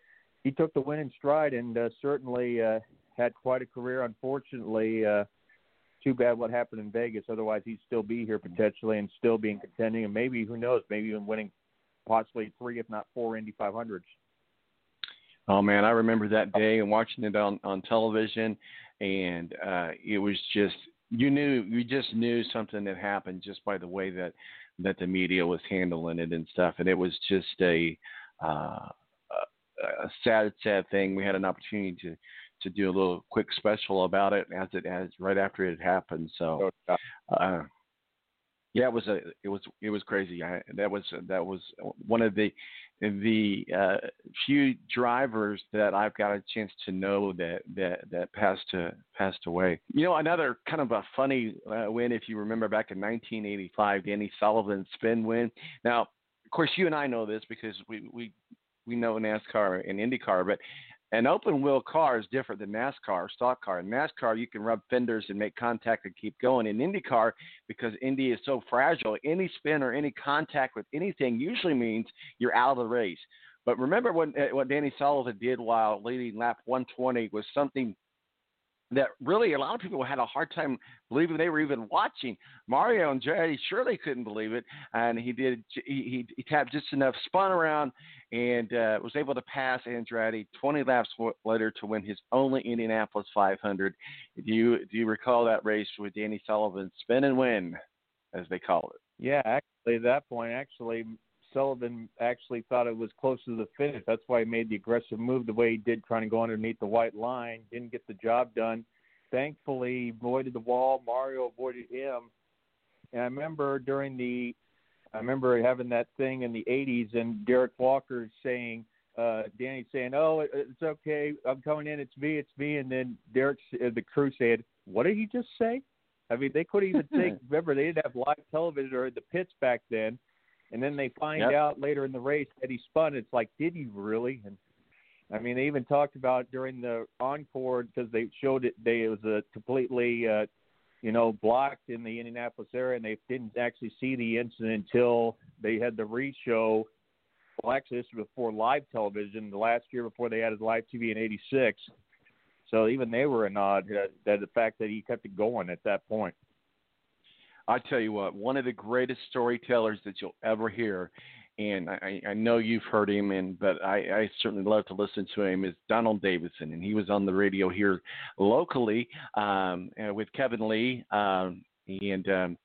he took the win in stride and uh, certainly uh, had quite a career. Unfortunately, uh, too bad what happened in Vegas. Otherwise, he'd still be here potentially and still be in contending, and maybe who knows, maybe even winning possibly three, if not four, Indy 500s. Oh man, I remember that day and watching it on on television, and uh, it was just you knew you just knew something had happened just by the way that that the media was handling it and stuff, and it was just a uh, a sad sad thing. We had an opportunity to to do a little quick special about it as it as right after it had happened. So. Uh, yeah, it was a it was it was crazy. I, that was that was one of the the uh, few drivers that I've got a chance to know that that that passed to passed away. You know, another kind of a funny uh, win, if you remember back in 1985, Danny Sullivan's spin win. Now, of course, you and I know this because we we we know NASCAR and IndyCar, but an open wheel car is different than NASCAR stock car. In NASCAR, you can rub fenders and make contact and keep going. In IndyCar, because Indy is so fragile, any spin or any contact with anything usually means you're out of the race. But remember what eh, what Danny Sullivan did while leading lap 120 was something that really a lot of people had a hard time believing they were even watching. Mario and Andretti surely couldn't believe it, and he did. He he, he tapped just enough, spun around, and uh, was able to pass Andretti 20 laps later to win his only Indianapolis 500. Do you do you recall that race with Danny Sullivan spin and win, as they call it? Yeah, actually, at that point, actually, Sullivan actually thought it was close to the finish. That's why he made the aggressive move the way he did, trying to go underneath the white line. Didn't get the job done. Thankfully, he avoided the wall. Mario avoided him. And I remember during the, I remember having that thing in the '80s, and Derrick Walker saying, uh, Danny saying, "Oh, it's okay. I'm coming in. It's me. It's me." And then Derrick, uh, the crew said, "What did he just say?" I mean, they couldn't even think. Remember, they didn't have live television or the pits back then. And then they find Yep. out later in the race that he spun. It's like, did he really? And I mean, they even talked about during the encore because they showed it. They it was a completely, uh, you know, blocked in the Indianapolis area, and they didn't actually see the incident until they had the re-show. Well, actually, this was before live television. The last year before they added live TV in '86. So even they were in awe that, that the fact that he kept it going at that point. I tell you what, one of the greatest storytellers that you'll ever hear and I, I know you've heard him, and but I, I certainly love to listen to him. Is Donald Davidson, and he was on the radio here locally um, uh, with Kevin Lee, um, and um,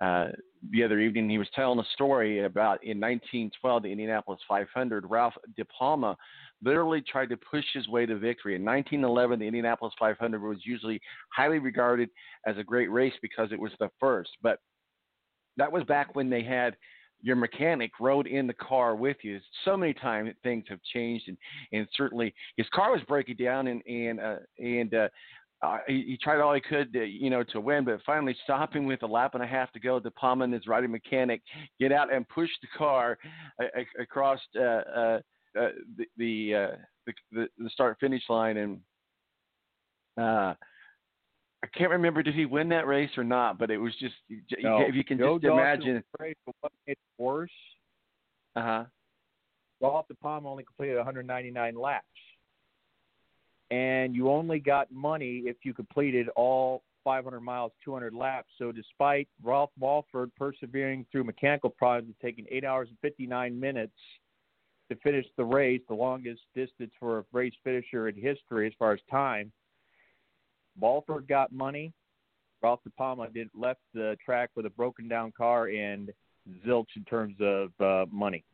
uh, the other evening he was telling a story about in 1912 the Indianapolis 500. Ralph DePalma literally tried to push his way to victory. In 1911, the Indianapolis 500 was usually highly regarded as a great race because it was the first, but that was back when they had your mechanic rode in the car with you. So many times things have changed, and and certainly his car was breaking down, and and uh, and uh, uh, he, he tried all he could, to, you know, to win, but finally stopping with a lap and a half to go. De Palma and his riding mechanic get out and push the car uh, across uh, uh, uh, the the, uh, the the start finish line, and uh, I can't remember did he win that race or not, but it was just No. if you can Joe just Dawson imagine. but what made it worse? Uh huh. Ralph DePalma only completed 199 laps, and you only got money if you completed all 500 miles, 200 laps. So, despite Ralph Mulford persevering through mechanical problems and taking eight hours and 59 minutes to finish the race, the longest distance for a race finisher in history as far as time, Mulford got money. Ralph DePalma did left the track with a broken down car and zilch in terms of uh, money.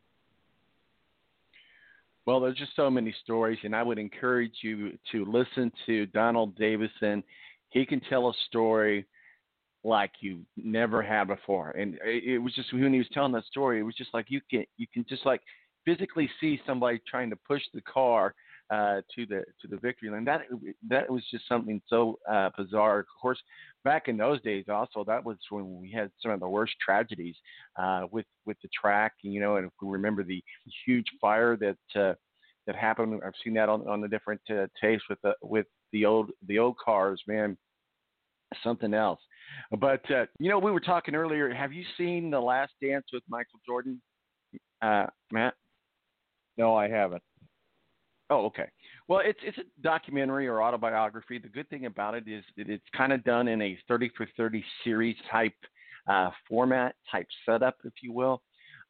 Well, there's just so many stories, and I would encourage you to listen to Donald Davidson. He can tell a story like you never had before, and it, was just when he was telling that story, it was just like you can you can just like physically see somebody trying to push the car uh, to the to the victory lane. That that was just something so uh, bizarre. Of course, back in those days, also that was when we had some of the worst tragedies uh, with with the track. You know, and if we remember the huge fire that uh, that happened, I've seen that on on the different uh, tapes with the with the old the old cars. Man, something else. But uh, you know, we were talking earlier. Have you seen The Last Dance with Michael Jordan, uh, Matt? No, I haven't. Oh, okay. Well, it's it's a documentary or autobiography. The good thing about it is that it's kind of done in a 30 for 30 series type uh, format, type setup, if you will.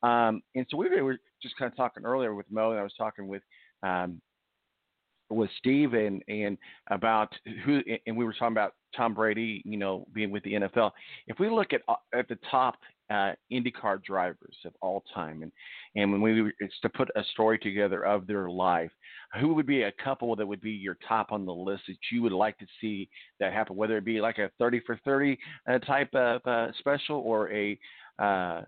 Um, and so we were just kind of talking earlier with Mo, and I was talking with um, with Steve and and about who, and we were talking about Tom Brady, you know, being with the NFL. If we look at uh, at the top uh, IndyCar drivers of all time, and and when we it's to put a story together of their life, who would be a couple that would be your top on the list that you would like to see that happen? Whether it be like a thirty for thirty uh, type of uh, special or a uh,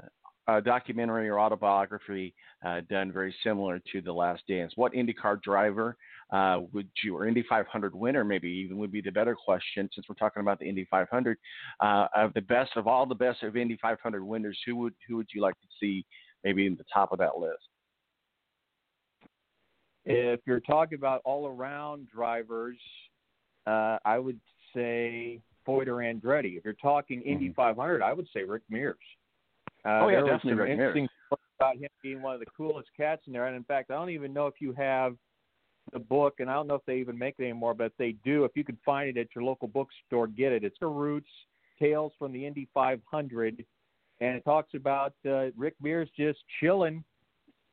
a documentary or autobiography uh, done very similar to The Last Dance. What IndyCar driver uh, would you, or Indy 500 winner maybe even would be the better question since we're talking about the Indy 500. Uh, of the best of all the best of Indy 500 winners, who would who would you like to see maybe in the top of that list? If you're talking about all around drivers, uh, I would say Foyt or Andretti. If you're talking Indy 500, I would say Rick Mears. Uh, Mm-hmm. Oh, yeah, definitely Rick Mears. about him being one of the coolest cats in there. And in fact, I don't even know if you have the book, and I don't know if they even make it anymore, but if they do, if you can find it at your local bookstore, get it. It's the Roots Tales from the Indy 500, and it talks about uh, Rick Mears just chilling,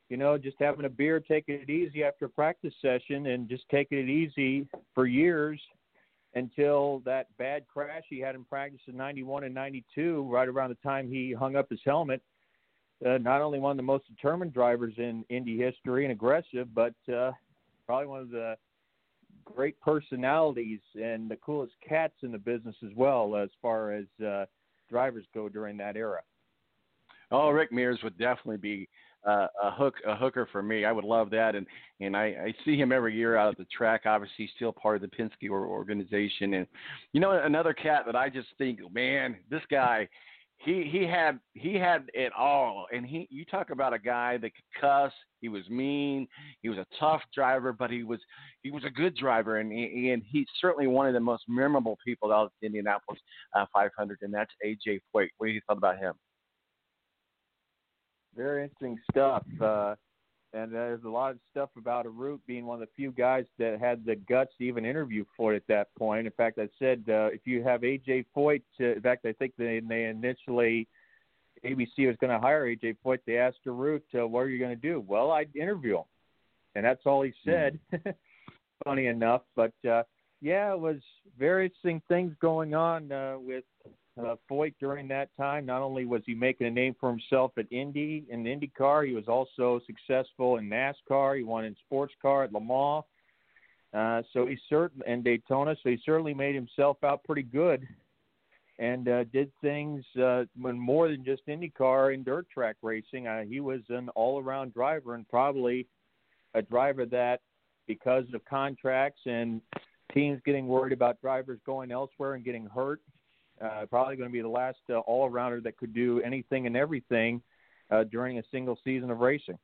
you know, just having a beer, taking it easy after a practice session, and just taking it easy for years until that bad crash he had in practice in 91 and 92, right around the time he hung up his helmet. Uh, not only one of the most determined drivers in Indy history and aggressive, but uh, probably one of the great personalities and the coolest cats in the business as well, as far as uh, drivers go during that era. Oh, Rick Mears would definitely be uh, a hook a hooker for me. I would love that, and and I, I see him every year out at the track. Obviously, still part of the Penske organization, and you know another cat that I just think, man, this guy, he he had he had it all, and he you talk about a guy that could cuss. He was mean. He was a tough driver, but he was he was a good driver, and he, and he's certainly one of the most memorable people out of the Indianapolis uh, 500, and that's AJ Foyt. What do you thought about him? Very interesting stuff. Uh, and there's a lot of stuff about Arute being one of the few guys that had the guts to even interview Foyt at that point. In fact, I said uh, if you have AJ Foyt, uh, in fact, I think they they initially ABC was going to hire AJ Foyt, they asked Root, uh, "What are you going to do?" Well, I'd interview him, and that's all he said. Funny enough, but uh, yeah, it was various things going on uh, with uh, Foyt during that time. Not only was he making a name for himself at Indy in the IndyCar, he was also successful in NASCAR. He won in sports car at Le Mans. Uh, so he certainly and Daytona. So he certainly made himself out pretty good, and uh, did things uh, when more than just IndyCar and dirt track racing. Uh, he was an all-around driver and probably a driver that, because of contracts and teams getting worried about drivers going elsewhere and getting hurt, uh, probably going to be the last uh, all rounder that could do anything and everything uh, during a single season of racing.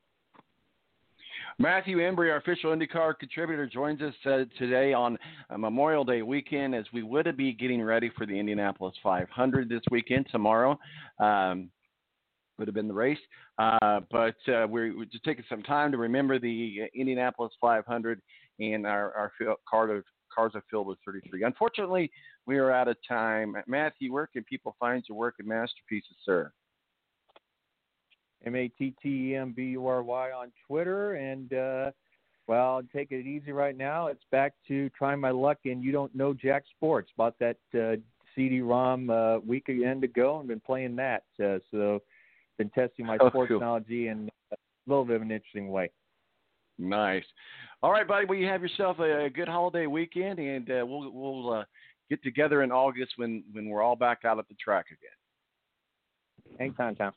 Matthew Embury, our official IndyCar contributor, joins us uh, today on uh, Memorial Day weekend as we would be getting ready for the Indianapolis 500 this weekend. Tomorrow um, would have been the race, uh, but uh, we're, we're just taking some time to remember the Indianapolis 500 and our, our card of, cars are filled with 33. Unfortunately, we are out of time. Matthew, where can people find your work and masterpieces, sir? M A T T E M B U R Y on Twitter. And, uh, well, take it easy right now. It's back to trying my luck in You Don't Know Jack Sports. Bought that uh, CD ROM uh, week end ago and been playing that. Uh, so, been testing my Oh, sports cool. knowledge in a little bit of an interesting way. Nice. All right, buddy. Well, you have yourself a, a good holiday weekend, and uh, we'll we'll uh, get together in August when when we're all back out at the track again. Anytime, Tom.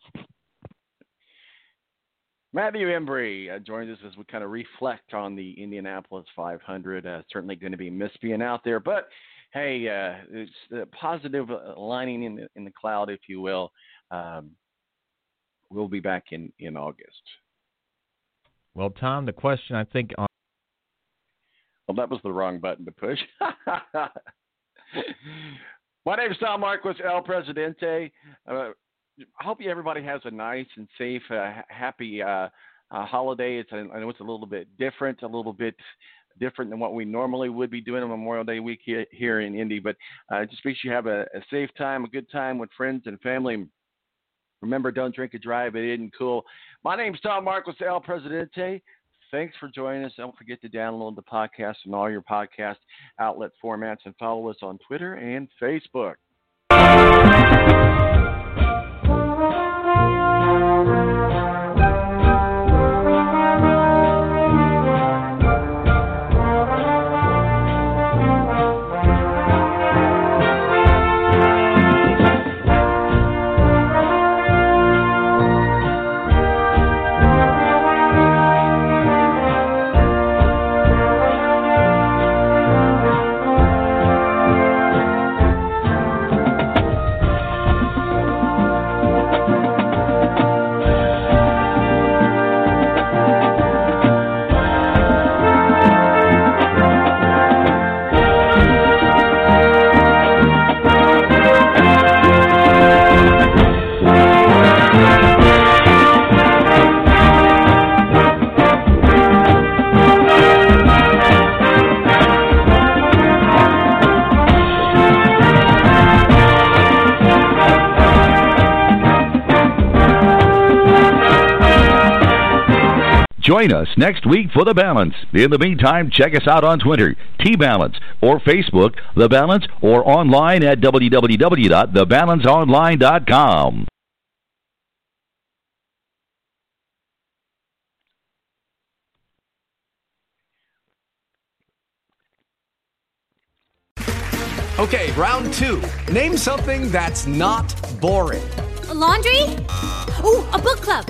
Matthew Embury uh, joins us as we kind of reflect on the Indianapolis 500. Uh, certainly going to be missed being out there, but hey, uh, it's the positive uh, lining in the, in the cloud, if you will. Um, we'll be back in in August. Well, Tom, the question I think on Well, that was the wrong button to push. My name is Tom Marquis, El Presidente. Uh, I hope you, everybody has a nice and safe, uh, happy uh, uh, holiday. It's I know it's a little bit different, a little bit different than what we normally would be doing on Memorial Day week here, here in Indy. But uh, just make sure you have a, a safe time, a good time with friends and family. Remember, don't drink and drive. It isn't cool. My name's Tom Marcos, El Presidente. Thanks for joining us. Don't forget to download the podcast and all your podcast outlet formats and follow us on Twitter and Facebook. Join us next week for The Balance. In the meantime, check us out on Twitter, T Balance, or Facebook, The Balance, or online at www.thebalanceonline.com. Okay, round two. Name something that's not boring. A laundry? Ooh, a book club.